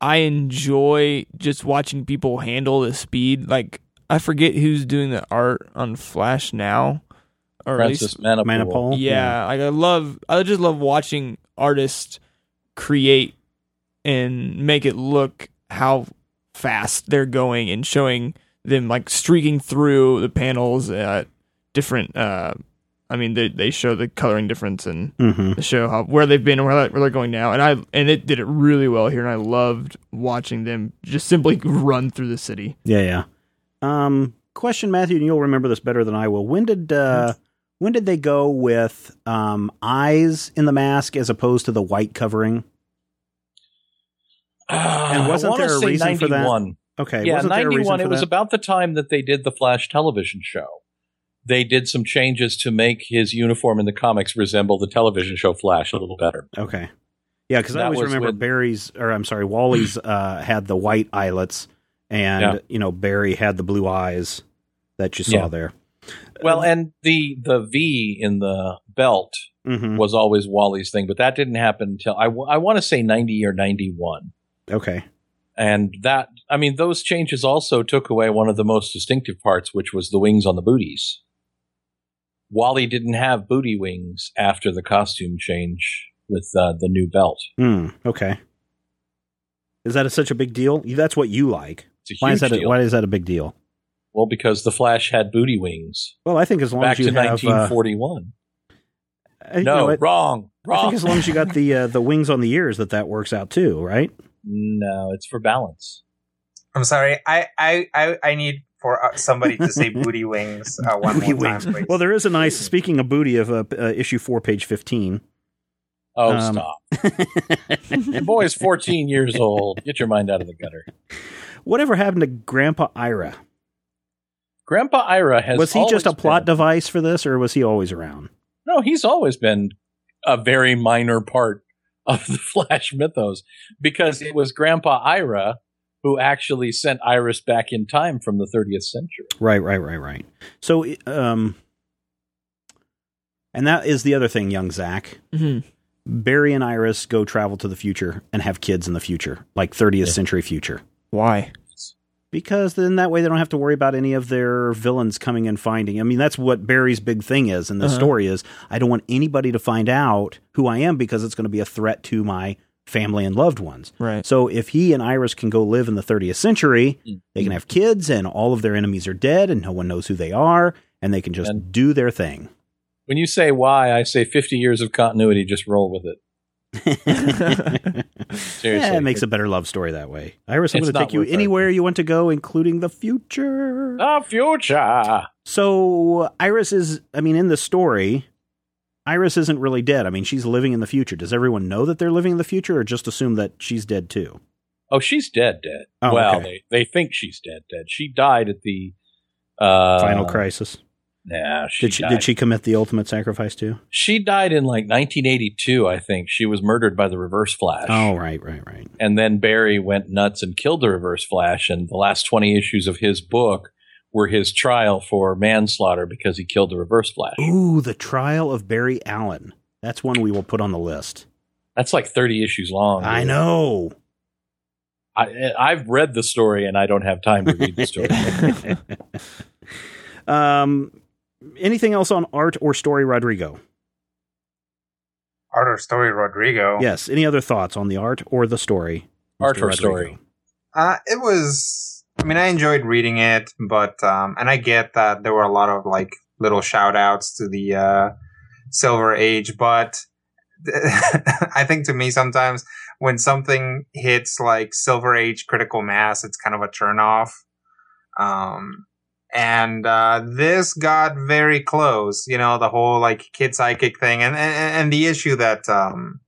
I enjoy just watching people handle the speed. Like I forget who's doing the art on Flash now, or at Francis least Manapul. Manapul? yeah, like I love. I just love watching artists create and make it look how fast they're going and showing them like streaking through the panels at different. uh I mean, they they show the coloring difference and Mm-hmm. the show how where they've been and where, where they're going now and i and it did it really well here and i loved watching them just simply run through the city Yeah, yeah. Um, question, Matthew, and you'll remember this better than I will. When did uh, when did they go with um, eyes in the mask as opposed to the white covering? and wasn't there a say reason for that? 91. Okay, yeah, wasn't there a reason 91. for It was about the time that they did the Flash television show. They did some changes to make his uniform in the comics resemble the television show Flash a little better. okay. Yeah, because I always remember with- Barry's, or I'm sorry, Wally's uh, had the white eyelets, and Yeah. you know Barry had the blue eyes that you saw Yeah. there. Well, and the the V in the belt hmm was always Wally's thing, but that didn't happen until I, w- I want to say 90 or 91. Okay. And that, I mean, those changes also took away one of the most distinctive parts, which was the wings on the booties. Wally didn't have booty wings after the costume change with uh, the new belt. Hmm. Okay. Is that a, such a big deal? That's what you like. Why is that? A, why is that a big deal? Well, because the Flash had booty wings Well, I think as long back as you to have, uh, 1941. uh, you no, know, it- wrong, I wrong. think as long as you got the uh, the wings on the ears, that that works out too, right? no, it's for balance. I'm sorry. I I I, I need for uh, somebody to say booty wings uh, one Booty more wings. time, please. Well, there is a nice. Speaking of booty, of uh, uh, issue four, page fifteen. Oh, Um, stop. The is 14 years old. Get your mind out of the gutter. Whatever happened to Grandpa Ira? Grandpa Ira has Was he just a plot been- device for this, or was he always around? No, he's always been a very minor part of the Flash mythos because it was Grandpa Ira who actually sent Iris back in time from the 30th century. Right, right, right, right. So, um, and that is the other thing, young Zach. hmm Barry and Iris go travel to the future and have kids in the future, like 30th Yeah. century future. Why? Because then that way they don't have to worry about any of their villains coming and finding. I mean, that's what Barry's big thing is in the Uh-huh. story is I don't want anybody to find out who I am because it's going to be a threat to my family and loved ones. Right. So if he and Iris can go live in the 30th century, Mm. they can have kids and all of their enemies are dead and no one knows who they are and they can just And- do their thing. When you say why, I say 50 years of continuity, just roll with it. Seriously. Yeah, it makes a better love story that way. Iris, I'm going to take you anywhere you want to go, including the future. The future. So Iris is, I mean, in the story, Iris isn't really dead. I mean, she's living in the future. Does everyone know that they're living in the future, or just assume that she's dead too? Oh, she's dead, dead. Oh, well, okay. they, they think she's dead, dead. She died at the uh, Final crisis. Nah, she Did she died. did she commit the ultimate sacrifice too? She died in like 1982, I think. She was murdered by the Reverse Flash. Oh, right, right, right. And then Barry went nuts and killed the Reverse Flash. And the last 20 issues of his book were his trial for manslaughter because he killed the Reverse Flash. Ooh, the trial of Barry Allen. That's one we will put on the list. That's like 30 issues long. I know. I, I've read the story and I don't have time to read the story. um, anything else on art or story, Rodrigo? Art or story, Rodrigo. Yes. Any other thoughts on the art or the story? Art Mr. or Rodrigo? story? Uh, it was. I mean, I enjoyed reading it, but um, and I get that there were a lot of like little shout outs to the uh, Silver Age, but I think to me sometimes when something hits like Silver Age critical mass, it's kind of a turnoff. Um, and uh, this got very close, you know, the whole like kid psychic thing, and and, and the issue that um,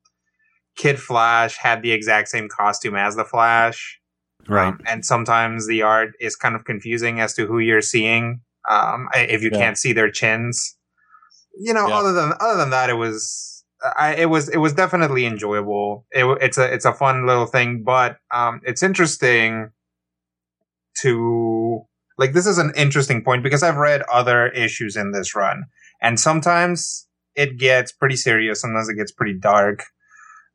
Kid Flash had the exact same costume as the Flash. Right. Um, and sometimes the art is kind of confusing as to who you're seeing um, if you Yeah. can't see their chins. You know, Yeah. other than other than that, it was I, it was it was definitely enjoyable. It, it's a it's a fun little thing, but um, it's interesting to like this is an interesting point because I've read other issues in this run, and sometimes it gets pretty serious, sometimes it gets pretty dark,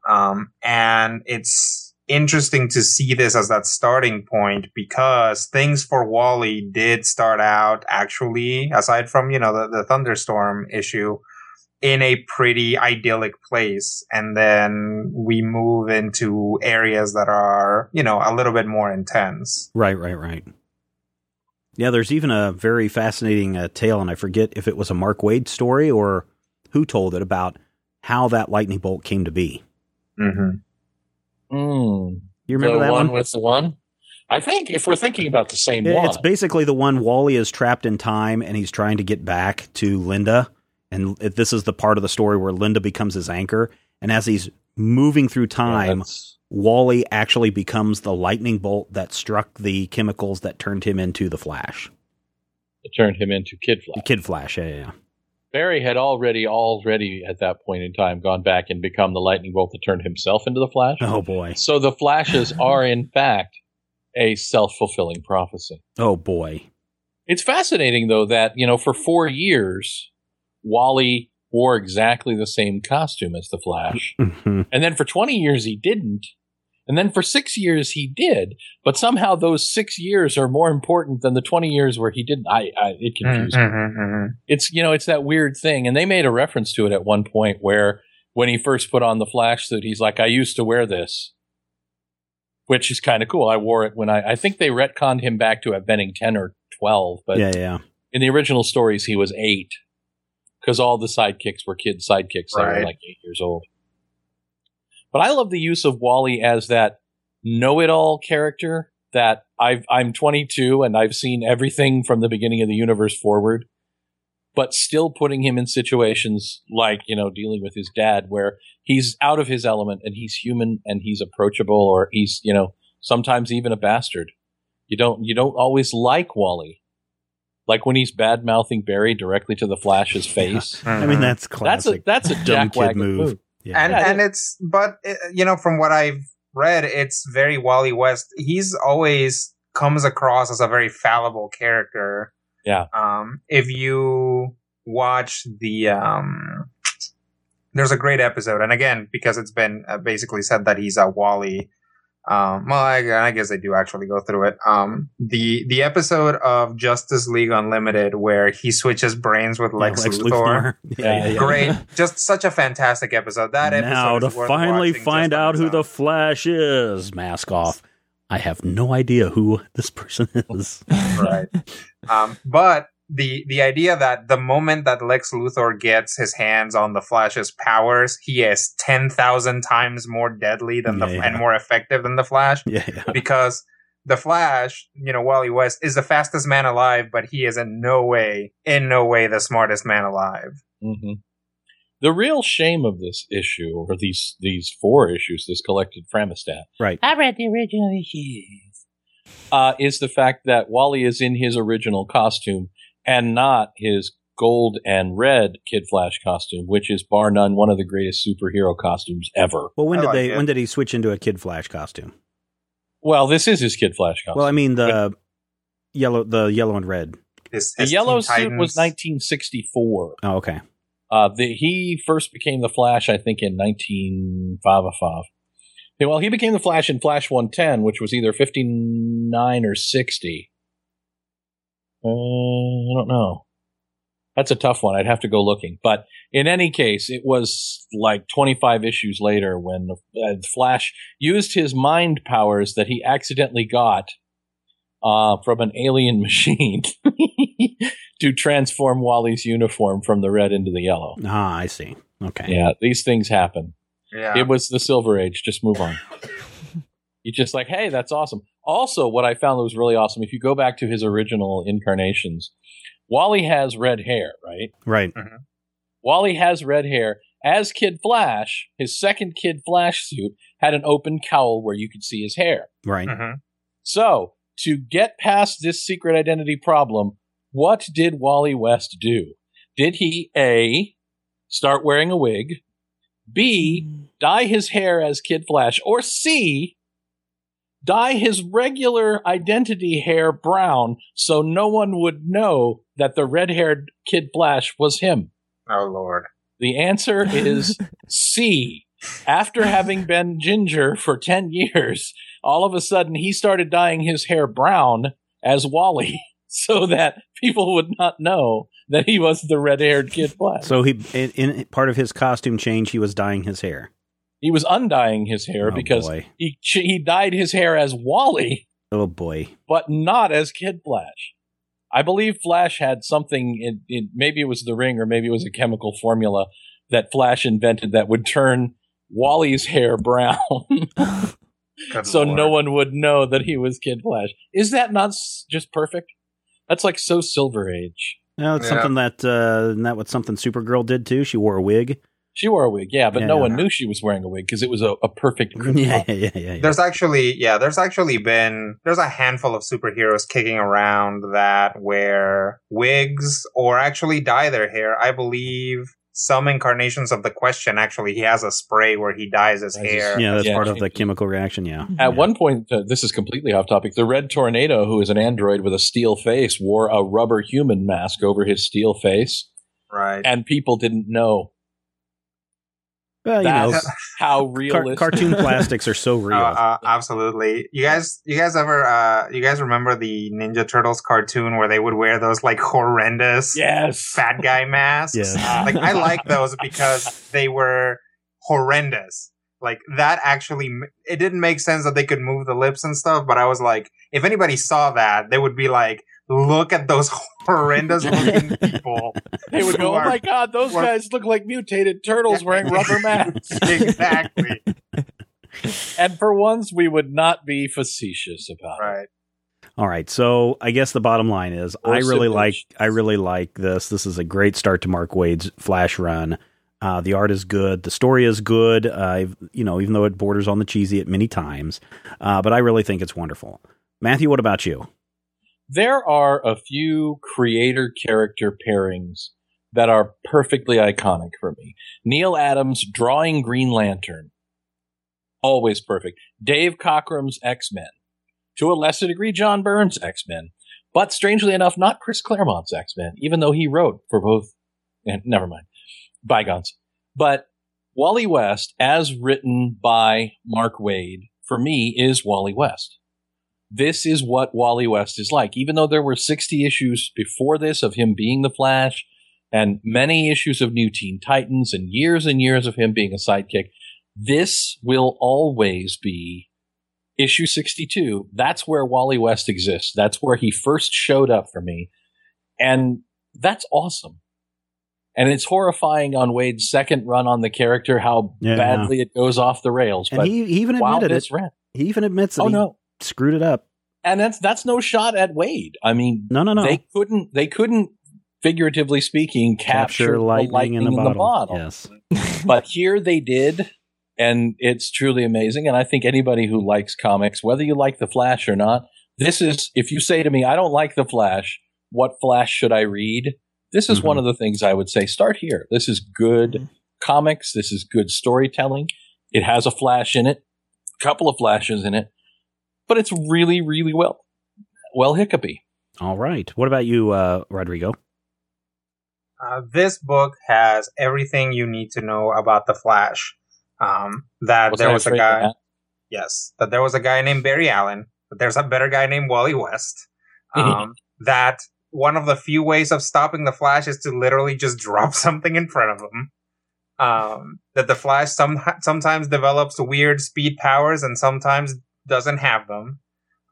um, and it's interesting to see this as that starting point because things for Wally did start out actually, aside from, you know, the, the thunderstorm issue, in a pretty idyllic place. And then we move into areas that are, you know, a little bit more intense. Right, right, right. Yeah, there's even a very fascinating uh, tale, and I forget if it was a Mark Waid story or who told it about how that lightning bolt came to be. Mm-hmm. Mm. You remember the that one one? with the one? I think if we're thinking about the same It- one, It's basically the one Wally is trapped in time and he's trying to get back to Linda. And this is the part of the story where Linda becomes his anchor. And as he's moving through time, that's- Wally actually becomes the lightning bolt that struck the chemicals that turned him into the Flash. it turned him into Kid Flash. Kid Flash, yeah, yeah. Barry had already, already at that point in time, gone back and become the lightning bolt that turned himself into the Flash. Oh boy. So the Flashes are, in fact, a self fulfilling prophecy. Oh boy. It's fascinating, though, that, you know, for four years, Wally wore exactly the same costume as the Flash. Mhm. And then for 20 years, he didn't. And then for six years, he did. But somehow those six years are more important than the 20 years where he didn't. I, I it confused me. Mm-hmm, It's, you know, it's that weird thing. And they made a reference to it at one point where when he first put on the Flash suit, he's like, I used to wear this. Which is kind of cool. I wore it when I, I think they retconned him back to have been 10 or twelve, but yeah, yeah. in the original stories he was eight because all the sidekicks were kid sidekicks that were like eight years old. But I love the use of Wally as that know-it-all character that I've I'm 22 and I've seen everything from the beginning of the universe forward, but still putting him in situations like you know dealing with his dad where he's out of his element and he's human and he's approachable or he's you know sometimes even a bastard. You don't you don't always like Wally. Like when he's bad mouthing Barry directly to the Flash's face. I mean, uh-huh. that's That's a classic. that's a dumb jack kid move. move. Yeah. and Yeah. and it's but uh, you know from what I've read, it's very Wally West. He's always comes across as a very fallible character. Yeah. Um, if you watch the um, there's a great episode, and again because it's been uh, basically said that he's a Wally. Um, well, I, I guess I do actually go through it. Um, the the episode of Justice League Unlimited where he switches brains with Yeah, Lex, Luthor. Yeah, yeah, yeah. Great, just such a fantastic episode. That episode now to worth finally find out who the Flash is. Mask off. I have no idea who this person is. right. Um, but the the idea that the moment that Lex Luthor gets his hands on the Flash's powers, he is ten thousand times more deadly than the Yeah, yeah. and more effective than the Flash Yeah, yeah. because the Flash, you know, Wally West is the fastest man alive, but he is in no way, in no way, the smartest man alive. hmm The real shame of this issue, or these these four issues, this collected Framistat, Right. I read the original issues. uh, is the fact that Wally is in his original costume and not his gold and red Kid Flash costume, which is bar none one of the greatest superhero costumes ever. Well, when I did like they? it. When did he switch into a Kid Flash costume? Well, this is his Kid Flash costume. Well, I mean the yellow, the yellow and red. His, the yellow Teen suit was 1964. Oh, okay. Uh, the, he first became the Flash, I think, in 1955. Yeah, well, he became the Flash in Flash 110, which was either 59 or 60. Uh, I don't know. That's a tough one. I'd have to go looking. But in any case, it was like 25 issues later when uh, Flash used his mind powers that he accidentally got uh, from an alien machine to transform Wally's uniform from the red into the yellow. Ah, I see. Okay. Yeah, these things happen. Yeah. It was the Silver Age. Just move on. You're just like, hey, that's awesome. Also, what I found that was really awesome, if you go back to his original incarnations, Wally has red hair, right? Right. Wally has red hair. As Kid Flash, his second Kid Flash suit had an open cowl where you could see his hair. Right. Mhm. So, to get past this secret identity problem, what did Wally West do? Did he A, start wearing a wig, B, dye his hair as Kid Flash, or C, dye his regular identity hair brown so no one would know that the red haired Kid Flash was him? Oh Lord. The answer is C. After having been ginger for 10 years, all of a sudden he started dyeing his hair brown as Wally so that people would not know that he was the red haired Kid Flash. So he, in, in part of his costume change, he was dyeing his hair. He was undying his hair Oh, because boy. he, he dyed his hair as Wally, Oh boy. but not as Kid Flash. I believe Flash had something in, in maybe it was the ring or maybe it was a chemical formula that Flash invented that would turn Wally's hair brown. So Lord. no one would know that he was Kid Flash. Is that not s- just perfect? That's like so Silver Age. No, it's Yeah. something that uh, isn't that what something Supergirl did too. She wore a wig. She wore a wig, yeah, but Yeah. no one knew she was wearing a wig because it was a, a perfect. Yeah, yeah, yeah, yeah. yeah. There's actually, yeah, there's actually been, there's a handful of superheroes kicking around that wear wigs or actually dye their hair. I believe some incarnations of the question actually, he has a spray where he dyes his hair. yeah, that's Yeah. part of the chemical reaction. Yeah. At one point, uh, this is completely off topic. The Red Tornado, who is an android with a steel face, wore a rubber human mask over his steel face, Right. and people didn't know Well, you know, That's how car- realistic. cartoon plastics are so real. Uh, uh, absolutely. You guys, you guys ever, uh, you guys remember the Ninja Turtles cartoon where they would wear those like horrendous yes, fat guy masks? Yes. Like I like those because they were horrendous. Like that actually, it didn't make sense that they could move the lips and stuff. But I was like, if anybody saw that, they would be like, look at those horrendous looking people. They would who go, "Oh my god, those who are- guys look like mutated turtles wearing rubber masks." exactly. and for once, we would not be facetious about it. All right, so I guess the bottom line is Or I really like. I really like this. This is a great start to Mark Waid's Flash run. Uh, the art is good, the story is good. Uh, you know, even though it borders on the cheesy at many times, uh, but I really think it's wonderful. Matthew, what about you? There are a few creator character pairings that are perfectly iconic for me. Neal Adams drawing Green Lantern. Always perfect. Dave Cockrum's X-Men. To a lesser degree, John Byrne's X-Men. But strangely enough, not Chris Claremont's X-Men, even though he wrote for both. And never mind. Bygones. But Wally West, as written by Mark Waid, for me is Wally West this is what Wally West is like. Even though there were 60 issues before this of him being the Flash and many issues of New Teen Titans and years and years of him being a sidekick, this will always be issue 62. That's where Wally West exists. That's where he first showed up for me. And that's awesome. And it's horrifying on Waid's second run on the character how Yeah. badly it goes off the rails. And but he, he even admitted it. He even admits that Oh he no. Screwed it up. and that's that's no shot at Waid. I mean, No, no, no. they couldn't they couldn't figuratively speaking capture, the lightning, in, the, bottle. Yes. but here they did, and it's truly amazing. And I think anybody who likes comics, whether you like the Flash or not, this is if you say to me, I don't like the Flash, what Flash should I read? This is Mhm. one of the things I would say. Start here. This is good Mhm. comics. This is good storytelling. It has a Flash in it, a couple of flashes in it, but it's really, really well, well hiccupy. All right. What about you, uh, Rodrigo? Uh, this book has everything you need to know about the Flash. Um, that Was there was a guy. that? Yes, that there was a guy named Barry Allen. That there's a better guy named Wally West. Um, that one of the few ways of stopping the Flash is to literally just drop something in front of him. Um, that the Flash some, sometimes develops weird speed powers and sometimes doesn't have them.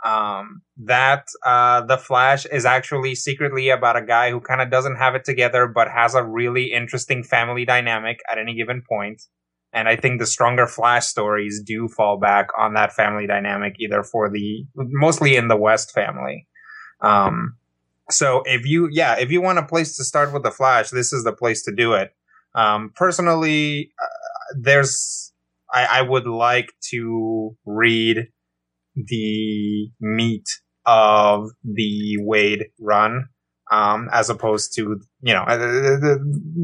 Um, that uh, the Flash is actually secretly about a guy who kind of doesn't have it together, but has a really interesting family dynamic at any given point. And I think the stronger Flash stories do fall back on that family dynamic, either for the mostly in the West family. Um, so if you, yeah, if you want a place to start with the Flash, this is the place to do it. Um, personally, uh, there's, I, I would like to read the meat of the Waid run, um, as opposed to, you know, uh,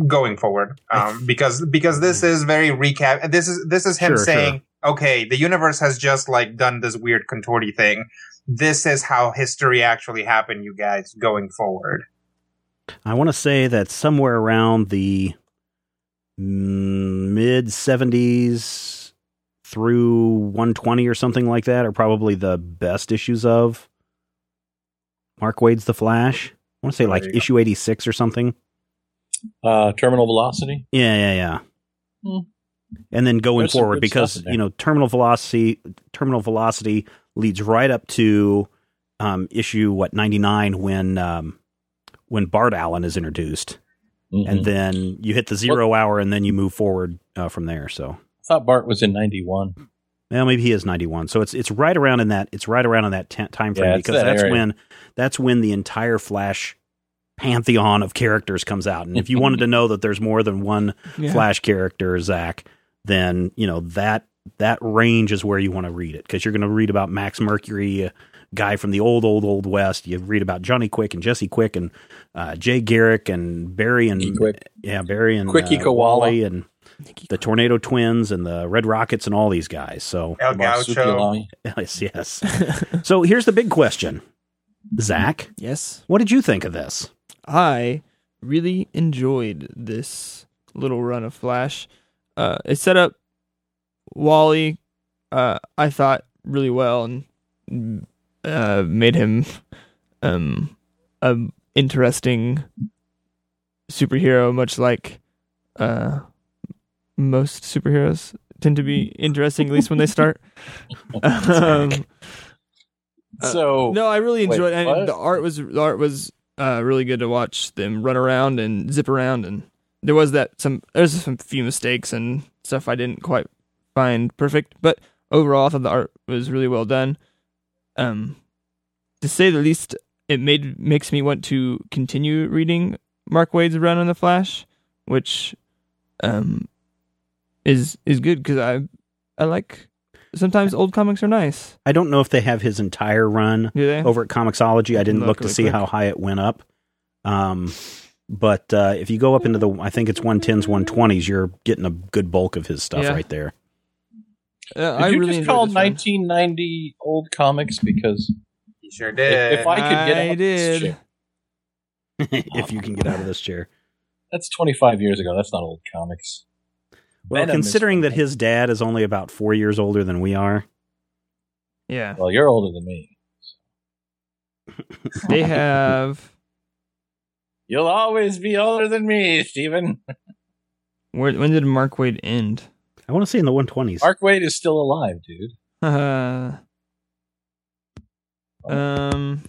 going forward. Um, because, because this is very recap. This is, this is him Sure, saying, okay, the universe has just like done this weird contorty thing. This is how history actually happened, you guys, going forward. I want to say that somewhere around the mid 70s through 120 or something like that are probably the best issues of Mark Waid's The Flash. I want to say like There you go. issue 86 or something. Uh, terminal velocity. Yeah, yeah, yeah. Hmm. And then going There's forward because stuff in there. you know terminal velocity terminal velocity leads right up to um, issue what 99 when um, when Bart Allen is introduced Mhm. and then you hit the zero hour and then you move forward uh, from there so thought Bart was in '91. well maybe he is 91 so it's it's right around in that it's right around in that t- time frame Yeah, because that that's area. when that's when the entire flash pantheon of characters comes out and if you wanted to know that there's more than one Yeah. flash character zach then you know that that range is where you want to read it because you're going to read about max mercury a guy from the old old old west you read about johnny quick and jesse quick and uh, jay garrick and barry and E-Quick. yeah barry and Quickie uh, Koala. Wally and the tornado twins and the red rockets and all these guys so El Marsupial Gaucho. Yes yes so here's the big question zach yes. what did you think of this I really enjoyed this little run of Flash. Uh, it set up Wally, uh, I thought really well and uh, made him um, a interesting superhero, much like uh, most superheroes tend to be interesting, at least when they start. um, Uh, so no, I really enjoyed it. what? And the art was the art was uh, really good to watch them run around and zip around, and there was that some there's some few mistakes and stuff I didn't quite find perfect, but overall I thought the art was really well done. Um, to say the least, it made makes me want to continue reading Mark Waid's run on the Flash, which um is is good because I I like sometimes old comics are nice. I don't know if they have his entire run over at Comixology. I didn't Look look to really see quick. how high it went up. Um, but uh, if you go up into the, I think it's 110s, 120s, you're getting a good bulk of his stuff Yeah. right there. Uh, Did I you really just enjoyed call this run. 1990 old comics because He sure did. if, if I could get I out of this did. chair- if you can get out of this chair. that's 25 years ago. That's not old comics. Well, Venom considering that his dad is only about four years older than we are, Yeah, Well, you're older than me. they have. You'll always be older than me, Stephen. Where, when did Mark Waid end? I want to say in the 120s. Mark Waid is still alive, dude. Uh, um,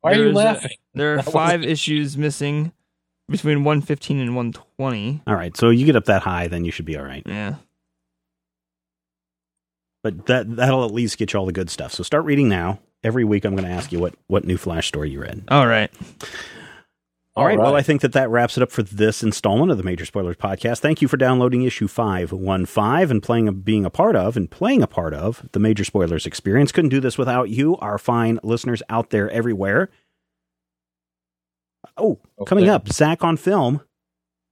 Why are you There's a- laughing? there are five issues missing between 115 and 120. All right, so you get up that high, then you should be all right. Yeah. But that that'll at least get you all the good stuff. So start reading now. Every week, I'm going to ask you what what new Flash story you read. All right. All right. All Well. I think that that wraps it up for this installment of the Major Spoilers podcast. Thank you for downloading issue 515 and playing, being a part of and playing a part of the Major Spoilers experience. Couldn't do this without you, our fine listeners out there everywhere. Oh, coming up, Zach on film.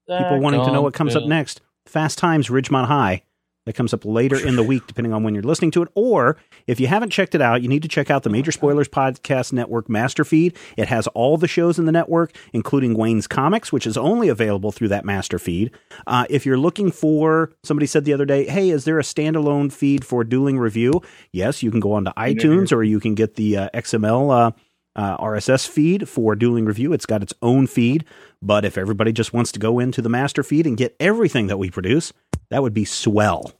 People wanting to know what comes up next. Fast Times Ridgemont High. That comes up later in the week, depending on when you're listening to it. Or if you haven't checked it out, you need to check out the Major Spoilers Podcast Network master feed. It has all the shows in the network, including Wayne's Comics, which is only available through that master feed. Uh, if you're looking for, somebody said the other day, hey, is there a standalone feed for Dueling Review? Yes, you can go onto iTunes or you can get the uh, XML uh, uh, RSS feed for Dueling Review. It's got its own feed. But if everybody just wants to go into the master feed and get everything that we produce, that would be swell.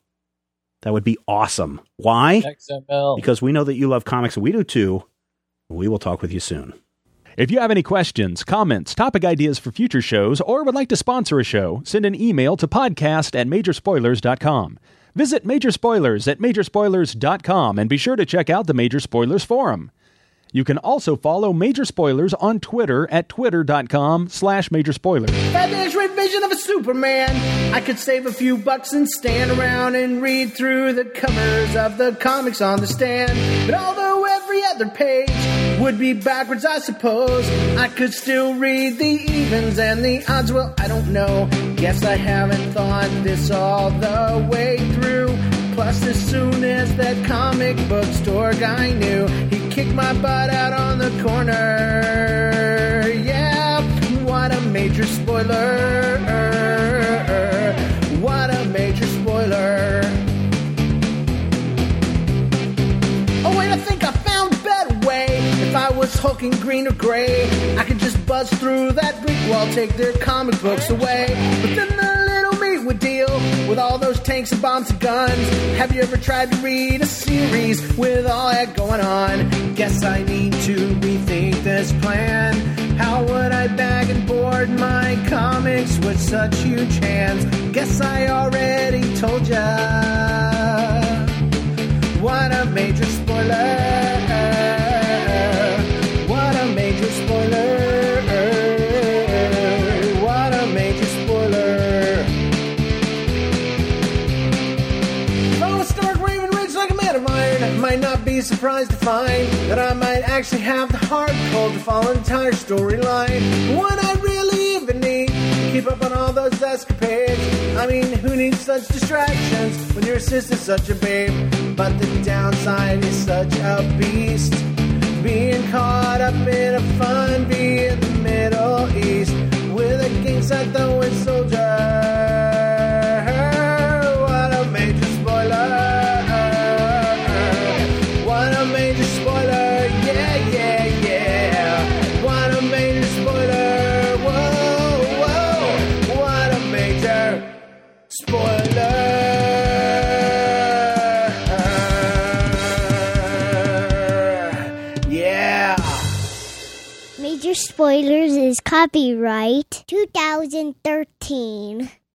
That would be awesome. Why? XML. Because we know that you love comics and we do too. We will talk with you soon. If you have any questions, comments, topic ideas for future shows, or would like to sponsor a show, send an email to podcast at majorspoilers.com. Visit Major Spoilers at majorspoilers.com and be sure to check out the Major Spoilers Forum. You can also follow Major Spoilers on Twitter at twitter.com slash major spoilers. Fabulous vision of a Superman. I could save a few bucks and stand around and read through the covers of the comics on the stand. But although every other page would be backwards, I suppose I could still read the evens and the odds. Well, I don't know. Guess I haven't thought this all the way through. Plus, as soon as that comic book store guy knew, he kicked my butt out on the corner. Yeah, what a major spoiler. What a major spoiler. Oh, wait, I think I found a better way. If I was hulking green or gray, I could just buzz through that brick wall, take their comic books away. But then the deal with all those tanks and bombs and guns. Have you ever tried to read a series with all that going on? Guess I need to rethink this plan. How would I bag and board my comics with such huge hands? Guess I already told ya. What a major spoiler. Surprised to find that I might actually have the heart cold to follow an entire storyline. What I really even need to keep up on all those escapades. I mean, who needs such distractions when your sister's such a babe? But the downside is such a beast. Being caught up in a fun bee in the Middle East with a king side throwing soldier. Spoilers is copyright 2013.